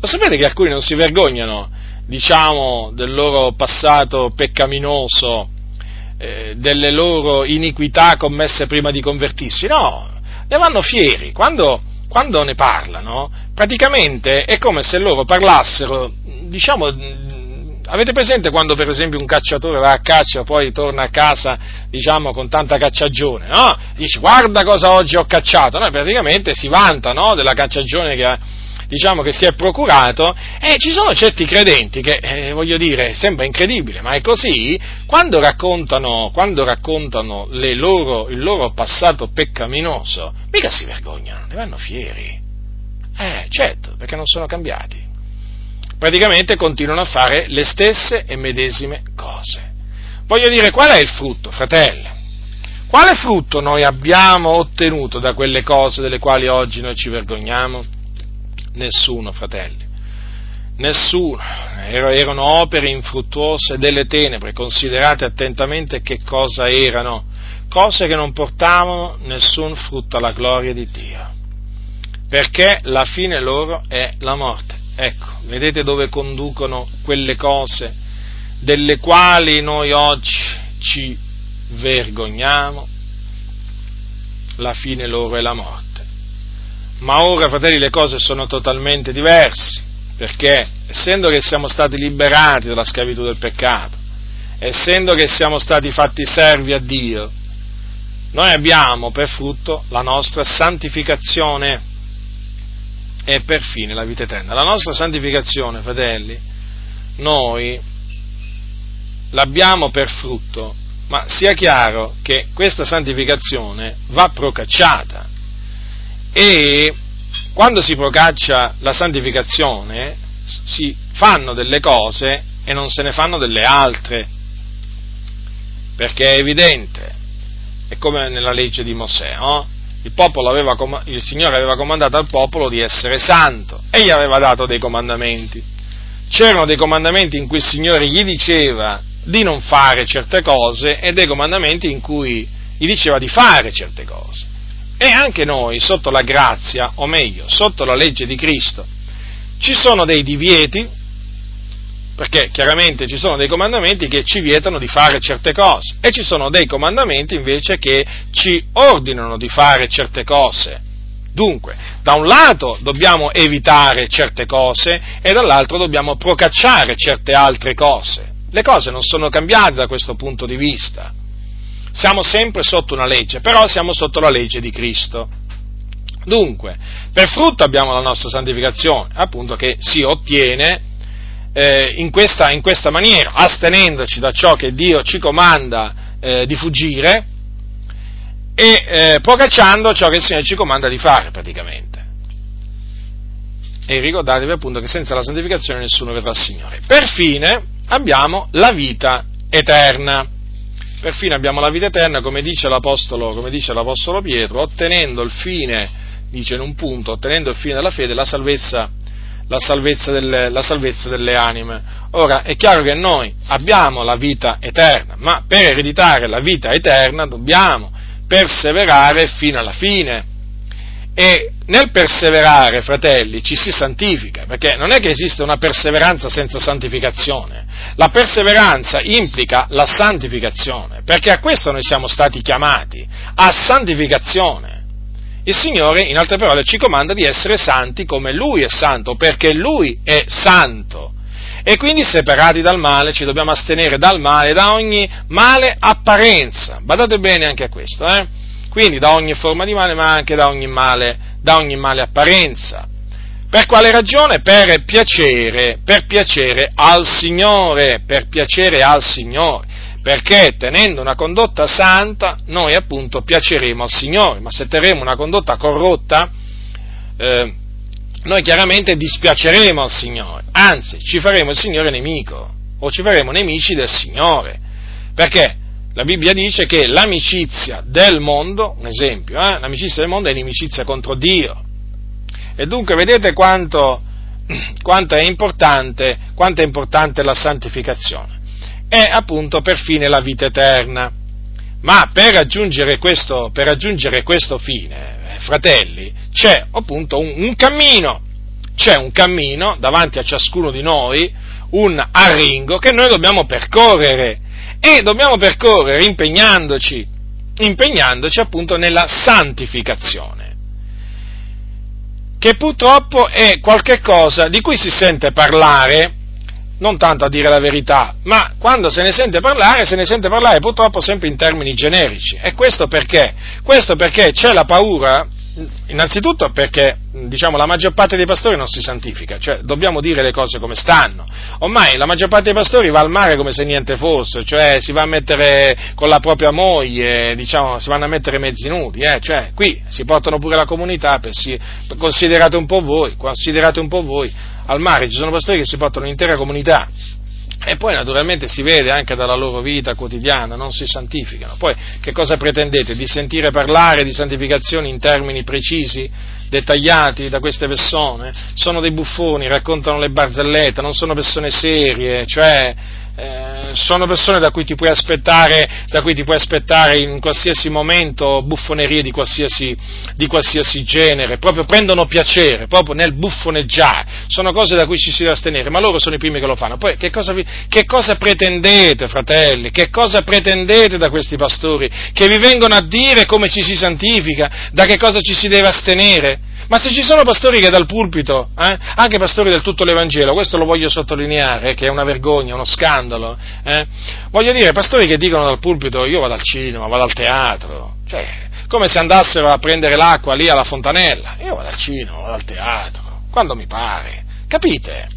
Lo sapete che alcuni non si vergognano, diciamo, del loro passato peccaminoso, eh, delle loro iniquità commesse prima di convertirsi, no, ne vanno fieri, quando, quando ne parlano, praticamente è come se loro parlassero, diciamo, avete presente quando per esempio un cacciatore va a caccia, poi torna a casa, diciamo, con tanta cacciagione, no? Dice, guarda cosa oggi ho cacciato, no? praticamente si vanta, no? Della cacciagione che ha, diciamo, che si è procurato, e ci sono certi credenti che, eh, voglio dire, sembra incredibile, ma è così, quando raccontano, quando raccontano loro, il loro passato peccaminoso, mica si vergognano, ne vanno fieri. Eh, certo, perché non sono cambiati. Praticamente continuano a fare le stesse e medesime cose. Voglio dire, qual è il frutto, fratelli? Quale frutto noi abbiamo ottenuto da quelle cose delle quali oggi noi ci vergogniamo? Nessuno, fratelli. Nessuno. Erano opere infruttuose delle tenebre, considerate attentamente che cosa erano. Cose che non portavano nessun frutto alla gloria di Dio. Perché la fine loro è la morte. Ecco, vedete dove conducono quelle cose delle quali noi oggi ci vergogniamo? La fine loro è la morte. Ma ora, fratelli, le cose sono totalmente diverse, perché essendo che siamo stati liberati dalla schiavitù del peccato, essendo che siamo stati fatti servi a Dio, noi abbiamo per frutto la nostra santificazione e per fine la vita eterna. La nostra santificazione, fratelli, noi l'abbiamo per frutto, ma sia chiaro che questa santificazione va procacciata e quando si procaccia la santificazione si fanno delle cose e non se ne fanno delle altre, perché è evidente, è come nella legge di Mosè, no? Il, aveva, il Signore aveva comandato al popolo di essere santo e gli aveva dato dei comandamenti. C'erano dei comandamenti in cui il Signore gli diceva di non fare certe cose e dei comandamenti in cui gli diceva di fare certe cose. E anche noi, sotto la grazia, o meglio, sotto la legge di Cristo, ci sono dei divieti, perché chiaramente ci sono dei comandamenti che ci vietano di fare certe cose e ci sono dei comandamenti invece che ci ordinano di fare certe cose. Dunque, da un lato dobbiamo evitare certe cose e dall'altro dobbiamo procacciare certe altre cose. Le cose non sono cambiate da questo punto di vista siamo sempre sotto una legge, però siamo sotto la legge di Cristo. Dunque, per frutto abbiamo la nostra santificazione, appunto che si ottiene eh, in, questa, in, questa, maniera, astenendoci da ciò che Dio ci comanda eh, di fuggire e eh, procacciando ciò che il Signore ci comanda di fare praticamente. E ricordatevi appunto che senza la santificazione nessuno vedrà il Signore. Per fine, abbiamo la vita eterna. Perfino abbiamo la vita eterna, come dice l'Apostolo, come dice l'Apostolo Pietro, ottenendo il fine, dice in un punto, ottenendo il fine della fede, la salvezza, la salvezza, delle, la salvezza delle anime. Ora, è chiaro che noi abbiamo la vita eterna, ma per ereditare la vita eterna dobbiamo perseverare fino alla fine. E nel perseverare, fratelli, ci si santifica, perché non è che esiste una perseveranza senza santificazione. La perseveranza implica la santificazione, perché a questo noi siamo stati chiamati, a santificazione. Il Signore, in altre parole, ci comanda di essere santi come Lui è santo, perché Lui è santo. E quindi separati dal male ci dobbiamo astenere dal male, da ogni male apparenza. Badate bene anche a questo, eh? Quindi da ogni forma di male, ma anche da ogni male, da ogni male apparenza. Per quale ragione? Per piacere, per piacere al Signore, per piacere al Signore. Perché tenendo una condotta santa, noi appunto piaceremo al Signore, ma se terremo una condotta corrotta, eh, noi chiaramente dispiaceremo al Signore, anzi ci faremo il Signore nemico o ci faremo nemici del Signore. Perché? La Bibbia dice che l'amicizia del mondo, un esempio, eh, l'amicizia del mondo è l'inimicizia contro Dio. E dunque vedete quanto, quanto, è quanto è importante la santificazione. È appunto per fine la vita eterna. Ma per raggiungere questo, per raggiungere questo fine, eh, fratelli, c'è appunto un, un cammino, c'è un cammino davanti a ciascuno di noi, un arringo che noi dobbiamo percorrere e dobbiamo percorrere impegnandoci, impegnandoci appunto nella santificazione, che purtroppo è qualcosa di cui si sente parlare non tanto a dire la verità, ma quando se ne sente parlare, se ne sente parlare purtroppo sempre in termini generici. E questo perché? Questo perché c'è la paura, innanzitutto perché diciamo, la maggior parte dei pastori non si santifica, cioè dobbiamo dire le cose come stanno. Ormai la maggior parte dei pastori va al mare come se niente fosse, cioè si va a mettere con la propria moglie, diciamo, si vanno a mettere mezzi nudi, eh? cioè qui si portano pure la comunità, per si, considerate un po' voi, considerate un po' voi al mare, ci sono pastori che si portano l'intera comunità. E poi naturalmente si vede anche dalla loro vita quotidiana, non si santificano. Poi che cosa pretendete? Di sentire parlare di santificazione in termini precisi, dettagliati da queste persone? Sono dei buffoni, raccontano le barzellette, non sono persone serie, cioè eh, sono persone da cui, ti puoi aspettare, da cui ti puoi aspettare in qualsiasi momento buffonerie di qualsiasi, di qualsiasi genere, proprio prendono piacere, proprio nel buffoneggiare, sono cose da cui ci si deve astenere, ma loro sono i primi che lo fanno. Poi che cosa, vi, che cosa pretendete, fratelli? Che cosa pretendete da questi pastori? Che vi vengono a dire come ci si santifica, da che cosa ci si deve astenere? Ma se ci sono pastori che dal pulpito, eh, anche pastori del tutto l'Evangelo, questo lo voglio sottolineare, che è una vergogna, uno scandalo, eh, voglio dire, pastori che dicono dal pulpito io vado al cinema, vado al teatro, cioè, come se andassero a prendere l'acqua lì alla fontanella, io vado al cinema, vado al teatro, quando mi pare, capite?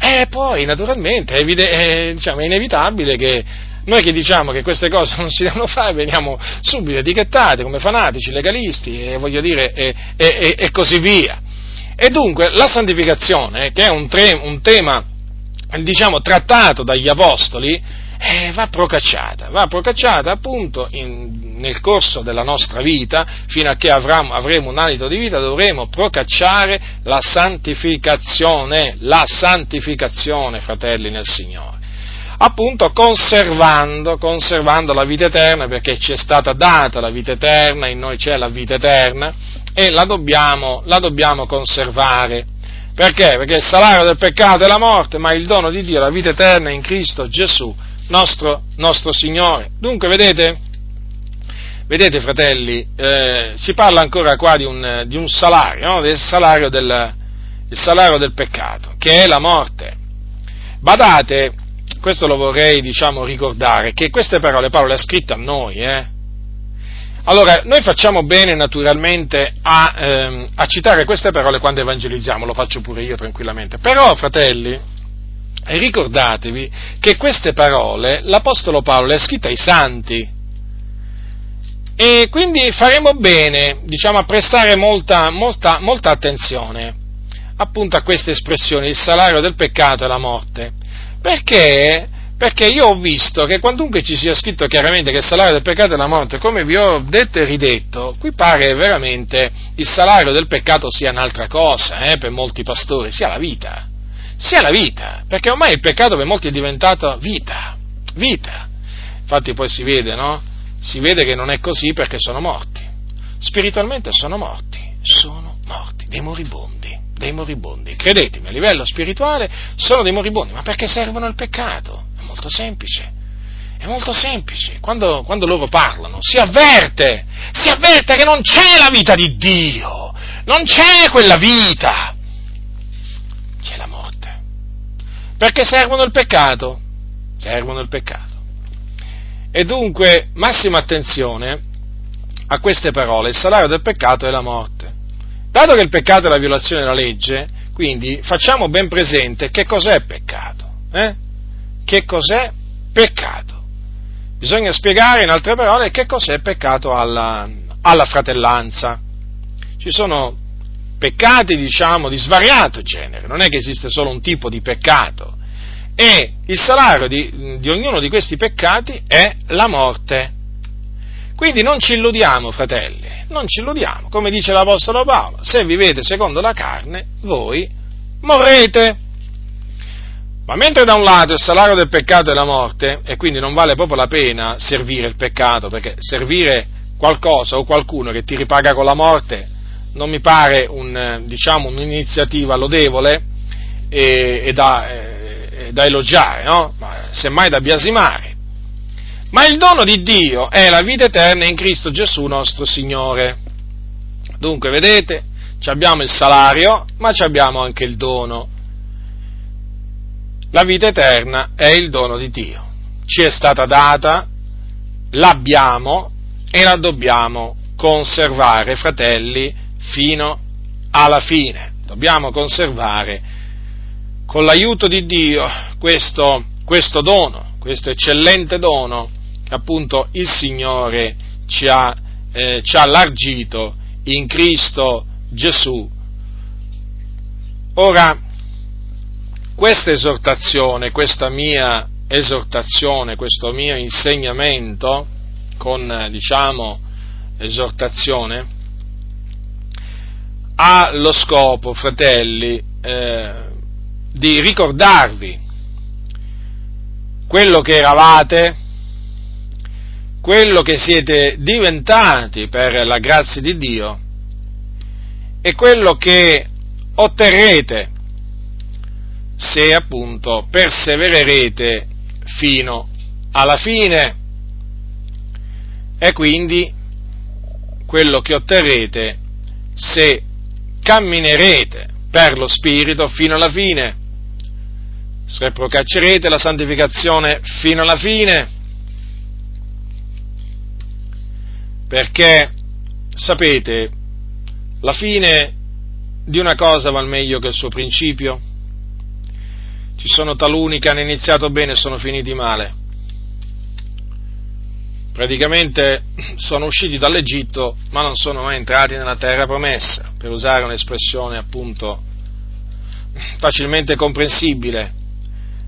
E poi, naturalmente, è, evide- è, diciamo, è inevitabile che noi che diciamo che queste cose non si devono fare veniamo subito etichettati come fanatici, legalisti e dire e, e, e così via. E dunque la santificazione, che è un, tre, un tema diciamo trattato dagli apostoli, eh, va procacciata, va procacciata appunto in, nel corso della nostra vita, fino a che avremo, avremo un alito di vita, dovremo procacciare la santificazione, la santificazione, fratelli nel Signore appunto conservando, conservando la vita eterna, perché ci è stata data la vita eterna, in noi c'è la vita eterna, e la dobbiamo, la dobbiamo conservare. Perché? Perché il salario del peccato è la morte, ma il dono di Dio è la vita eterna in Cristo Gesù, nostro, nostro Signore. Dunque, vedete? Vedete, fratelli, eh, si parla ancora qua di un, di un salario, no? del salario del, salario del peccato, che è la morte. Badate, questo lo vorrei diciamo, ricordare, che queste parole Paolo le ha scritte a noi. Eh? Allora, noi facciamo bene naturalmente a, ehm, a, citare queste parole quando evangelizziamo, lo faccio pure io tranquillamente, però fratelli, ricordatevi che queste parole l'Apostolo Paolo le ha scritte ai santi e quindi faremo bene diciamo, a prestare molta, molta, molta attenzione appunto a queste espressioni, il salario del peccato è la morte Perché? Perché io ho visto che quantunque ci sia scritto chiaramente che il salario del peccato è la morte, come vi ho detto e ridetto, qui pare veramente il salario del peccato sia un'altra cosa, eh, per molti pastori, sia la vita. Sia la vita, perché ormai il peccato per molti è diventato vita, vita. Infatti poi si vede, no? Si vede che non è così perché sono morti. Spiritualmente sono morti, sono morti, dei moribondi, dei moribondi. Credetemi, a livello spirituale sono dei moribondi, ma perché servono al peccato? È molto semplice. È molto semplice. Quando, quando loro parlano, si avverte, si avverte che non c'è la vita di Dio, non c'è quella vita, c'è la morte. Perché servono il peccato? Servono il peccato. E dunque, massima attenzione a queste parole, il salario del peccato è la morte. Dato che il peccato è la violazione della legge, quindi facciamo ben presente che cos'è peccato. Eh? che cos'è peccato. Bisogna spiegare in altre parole che cos'è peccato alla, alla fratellanza. Ci sono peccati, diciamo, di svariato genere, non è che esiste solo un tipo di peccato. E il salario di, di ognuno di questi peccati è la morte. Quindi non ci illudiamo, fratelli, non ci illudiamo. Come dice l'Apostolo Paolo, se vivete secondo la carne, voi morrete. Ma mentre da un lato il salario del peccato è la morte, e quindi non vale proprio la pena servire il peccato, perché servire qualcosa o qualcuno che ti ripaga con la morte non mi pare un, diciamo, un'iniziativa lodevole e, e, da, e, da, elogiare, no? Ma semmai da biasimare. Ma il dono di Dio è la vita eterna in Cristo Gesù nostro Signore. Dunque, vedete, abbiamo il salario, ma abbiamo anche il dono la vita eterna è il dono di Dio. Ci è stata data, l'abbiamo e la dobbiamo conservare, fratelli, fino alla fine. Dobbiamo conservare con l'aiuto di Dio questo, questo dono, questo eccellente dono appunto il Signore ci ha, eh, ci ha allargito in Cristo Gesù. Ora, questa esortazione, questa mia esortazione, questo mio insegnamento, con diciamo esortazione, ha lo scopo, fratelli, eh, di ricordarvi quello che eravate, quello che siete diventati per la grazia di Dio e quello che otterrete se appunto persevererete fino alla fine. E quindi quello che otterrete se camminerete per lo Spirito fino alla fine, se procaccerete la santificazione fino alla fine, perché sapete, la fine di una cosa val meglio che il suo principio ci sono taluni che hanno iniziato bene e sono finiti male. Praticamente sono usciti dall'Egitto ma non sono mai entrati nella terra promessa, per usare un'espressione appunto facilmente comprensibile,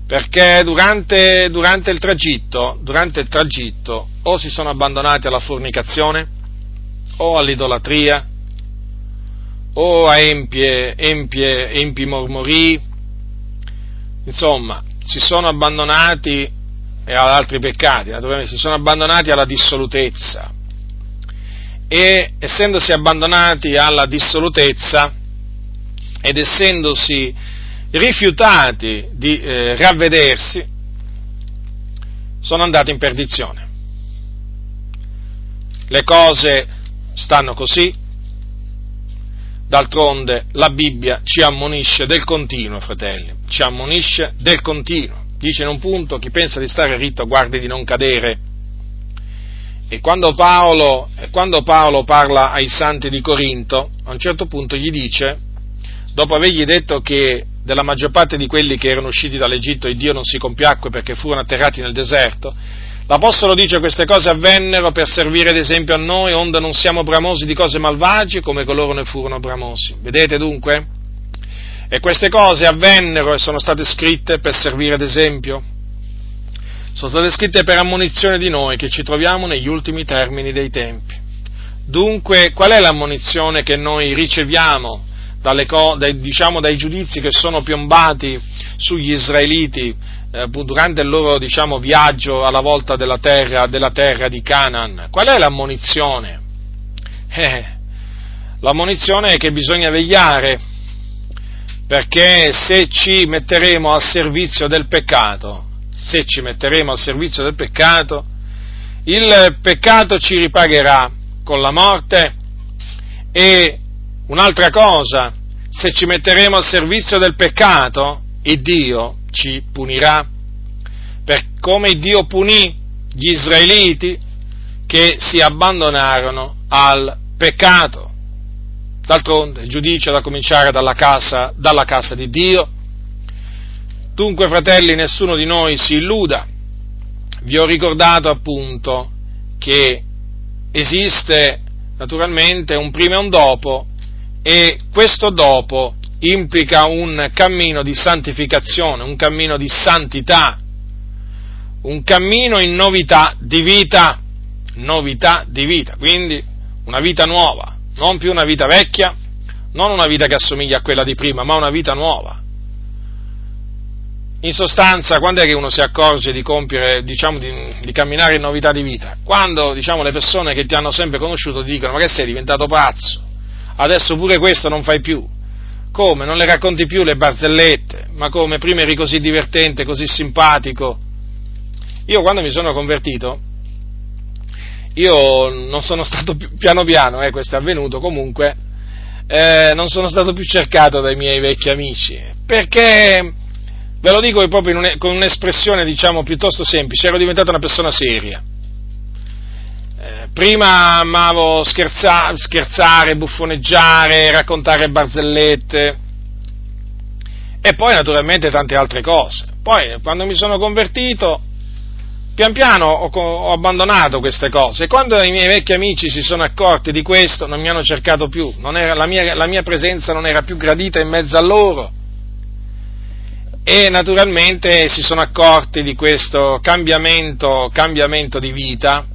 perché durante, durante, il tragitto, durante il tragitto o si sono abbandonati alla fornicazione o all'idolatria o a empie, empie, empi mormorii insomma, si sono abbandonati e ad altri peccati, naturalmente, si sono abbandonati alla dissolutezza e essendosi abbandonati alla dissolutezza ed essendosi rifiutati di eh, ravvedersi, sono andati in perdizione. Le cose stanno così, D'altronde la Bibbia ci ammonisce del continuo, fratelli, ci ammonisce del continuo. Dice in un punto, chi pensa di stare ritto guardi di non cadere. E quando Paolo, quando Paolo parla ai santi di Corinto, a un certo punto gli dice, dopo avergli detto che della maggior parte di quelli che erano usciti dall'Egitto il Dio non si compiacque perché furono atterrati nel deserto, L'Apostolo dice queste cose avvennero per servire ad esempio a noi, onde non siamo bramosi di cose malvagie come coloro ne furono bramosi. Vedete dunque? E queste cose avvennero e sono state scritte per servire d'esempio. Sono state scritte per ammonizione di noi che ci troviamo negli ultimi termini dei tempi. Dunque, qual è l'ammonizione che noi riceviamo dalle, dai, diciamo, dai giudizi che sono piombati sugli israeliti eh, durante il loro diciamo, viaggio alla volta della terra, della terra, di Canaan? Qual è l'ammonizione? Eh, l'ammonizione è che bisogna vegliare, perché se ci metteremo al servizio del peccato, se ci metteremo al servizio del peccato, il peccato ci ripagherà con la morte e un'altra cosa, se ci metteremo al servizio del peccato, il Dio ci punirà, per come Dio punì gli israeliti che si abbandonarono al peccato. D'altronde il giudizio da cominciare dalla casa, dalla casa di Dio. Dunque, fratelli, nessuno di noi si illuda. Vi ho ricordato appunto che esiste naturalmente un prima e un dopo e questo dopo implica un cammino di santificazione, un cammino di santità, un cammino in novità di vita, novità di vita, quindi una vita nuova, non più una vita vecchia, non una vita che assomiglia a quella di prima, ma una vita nuova. In sostanza, quando è che uno si accorge di compiere, diciamo, di, di camminare in novità di vita? Quando, diciamo, le persone che ti hanno sempre conosciuto ti dicono, ma che sei diventato pazzo? Adesso pure questo non fai più. Come? Non le racconti più le barzellette? Ma come? Prima eri così divertente, così simpatico. Io quando mi sono convertito, io non sono stato più, piano piano, eh, questo è avvenuto comunque, eh, non sono stato più cercato dai miei vecchi amici, perché Ve lo dico proprio un, con un'espressione, diciamo, piuttosto semplice, ero diventato una persona seria. Eh, prima amavo scherza, scherzare, buffoneggiare, raccontare barzellette. E poi naturalmente tante altre cose. Poi quando mi sono convertito, pian piano ho, ho abbandonato queste cose. E quando i miei vecchi amici si sono accorti di questo non mi hanno cercato più, era, la, mia, la mia presenza non era più gradita in mezzo a loro. E naturalmente si sono accorti di questo cambiamento, cambiamento di vita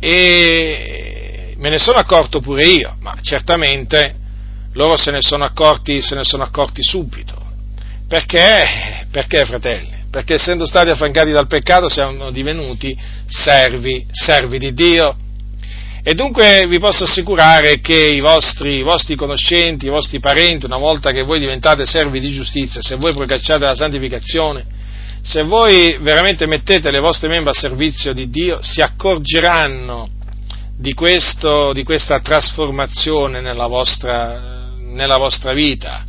e me ne sono accorto pure io, ma certamente loro se ne sono accorti, se ne sono accorti subito. Perché? Perché, fratelli? Perché essendo stati affrancati dal peccato siamo divenuti servi, servi di Dio e dunque vi posso assicurare che i vostri, i vostri, conoscenti, i vostri parenti, una volta che voi diventate servi di giustizia, se voi procacciate la santificazione, se voi veramente mettete le vostre membra a servizio di Dio, si accorgeranno di, questo, di questa trasformazione nella vostra, nella vostra, vita.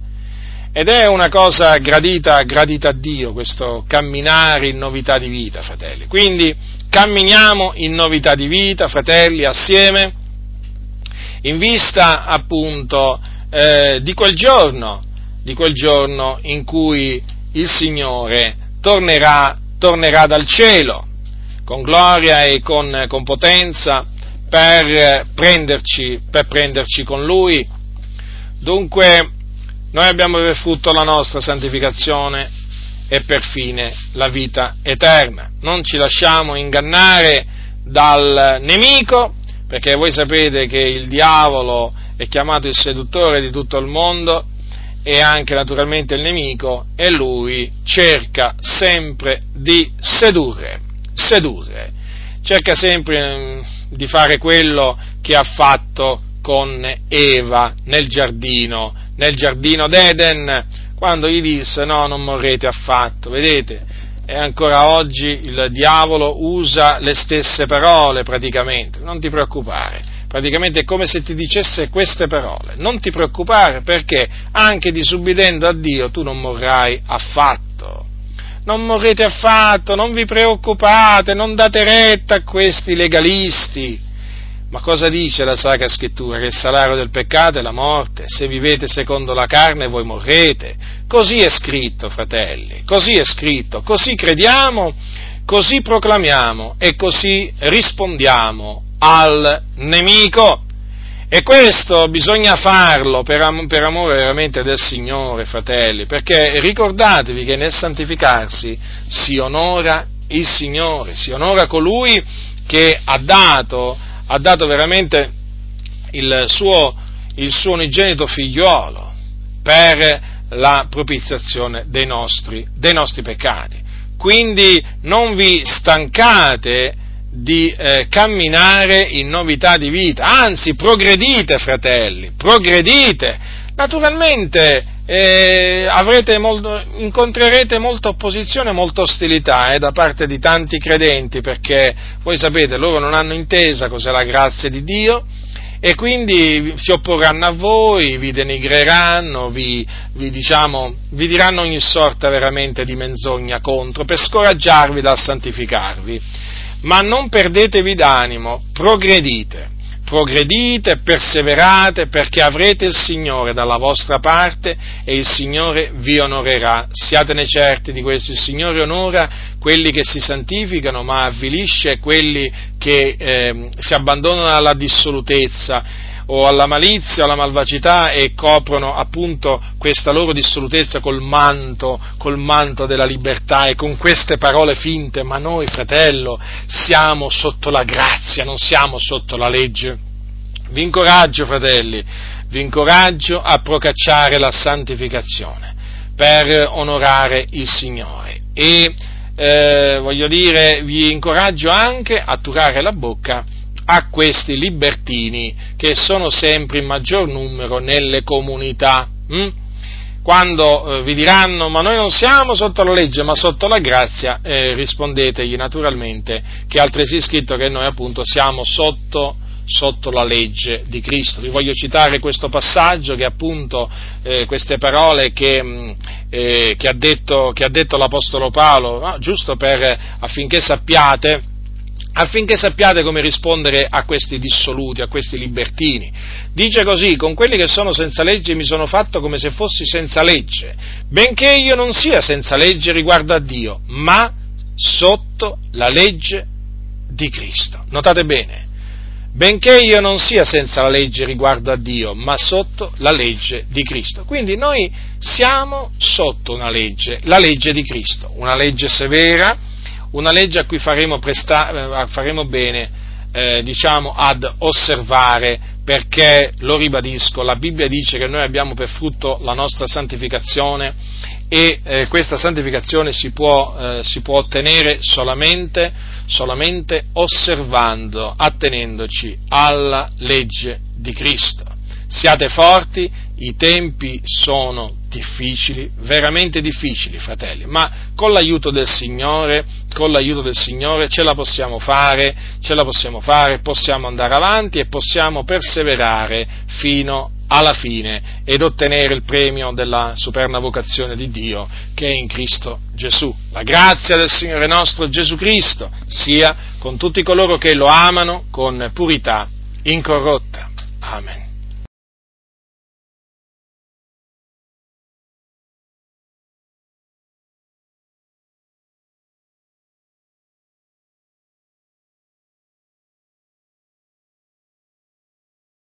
Ed è una cosa gradita, gradita a Dio, questo camminare in novità di vita, fratelli. Quindi, camminiamo in novità di vita, fratelli, assieme, in vista appunto eh, di quel giorno, di quel giorno in cui il Signore tornerà, tornerà dal cielo con gloria e con, con potenza per prenderci, per prenderci con Lui. Dunque, noi abbiamo per frutto la nostra santificazione e per fine la vita eterna. Non ci lasciamo ingannare dal nemico, perché voi sapete che il diavolo è chiamato il seduttore di tutto il mondo e anche naturalmente il nemico e lui cerca sempre di sedurre, sedurre, cerca sempre mm, di fare quello che ha fatto con Eva nel giardino, nel giardino d'Eden, quando gli disse no, non morrete affatto, vedete? E ancora oggi il diavolo usa le stesse parole praticamente, non ti preoccupare, praticamente è come se ti dicesse queste parole, non ti preoccupare perché anche disubbidendo a Dio tu non morrai affatto, non morrete affatto, non vi preoccupate, non date retta a questi legalisti, ma cosa dice la Sacra Scrittura? Che il salario del peccato è la morte, se vivete secondo la carne voi morrete. Così è scritto, fratelli, così è scritto, così crediamo, così proclamiamo e così rispondiamo al nemico. E questo bisogna farlo per, am- per, amore veramente del Signore, fratelli, perché ricordatevi che nel santificarsi si onora il Signore, si onora colui che ha dato, ha dato veramente il suo, il suo unigenito figliuolo per la propiziazione dei nostri, dei nostri peccati. Quindi non vi stancate di eh, camminare in novità di vita, anzi progredite fratelli, progredite. Naturalmente eh, molto, incontrerete molta opposizione, molta ostilità eh, da parte di tanti credenti perché voi sapete loro non hanno intesa cos'è la grazia di Dio e quindi si opporranno a voi, vi denigreranno, vi, vi, diciamo, vi diranno ogni sorta veramente di menzogna contro per scoraggiarvi dal santificarvi. Ma non perdetevi d'animo, progredite progredite, perseverate perché avrete il Signore dalla vostra parte e il Signore vi onorerà. Siatene certi di questo, il Signore onora quelli che si santificano ma avvilisce quelli che eh, si abbandonano alla dissolutezza o alla malizia alla malvagità e coprono appunto questa loro dissolutezza col manto, col manto della libertà e con queste parole finte, ma noi fratello siamo sotto la grazia, non siamo sotto la legge. Vi incoraggio fratelli, vi incoraggio a procacciare la santificazione per onorare il Signore e eh, voglio dire vi incoraggio anche a turare la bocca a questi libertini che sono sempre in maggior numero nelle comunità. Hm? Quando eh, vi diranno ma noi non siamo sotto la legge ma sotto la grazia, eh, rispondetegli naturalmente che è altresì scritto che noi appunto siamo sotto, sotto la legge di Cristo. Vi voglio citare questo passaggio che appunto eh, queste parole che, mm, eh, che, ha detto, che, ha detto, l'Apostolo Paolo, no? giusto per, affinché sappiate affinché sappiate come rispondere a questi dissoluti, a questi libertini. Dice così, con quelli che sono senza legge mi sono fatto come se fossi senza legge, benché io non sia senza legge riguardo a Dio, ma sotto la legge di Cristo. Notate bene, benché io non sia senza la legge riguardo a Dio, ma sotto la legge di Cristo. Quindi noi siamo sotto una legge, la legge di Cristo, una legge severa, una legge a cui faremo, presta- eh, faremo bene eh, diciamo, ad osservare perché, lo ribadisco, la Bibbia dice che noi abbiamo per frutto la nostra santificazione e eh, questa santificazione si può, eh, si può ottenere solamente, solamente osservando, attenendoci alla legge di Cristo. Siate forti, i tempi sono difficili, veramente difficili, fratelli, ma con l'aiuto del Signore, con l'aiuto del Signore ce la possiamo fare, ce la possiamo fare, possiamo andare avanti e possiamo perseverare fino alla fine ed ottenere il premio della superna vocazione di Dio che è in Cristo Gesù. La grazia del Signore nostro Gesù Cristo sia con tutti coloro che lo amano con purità incorrotta. Amen.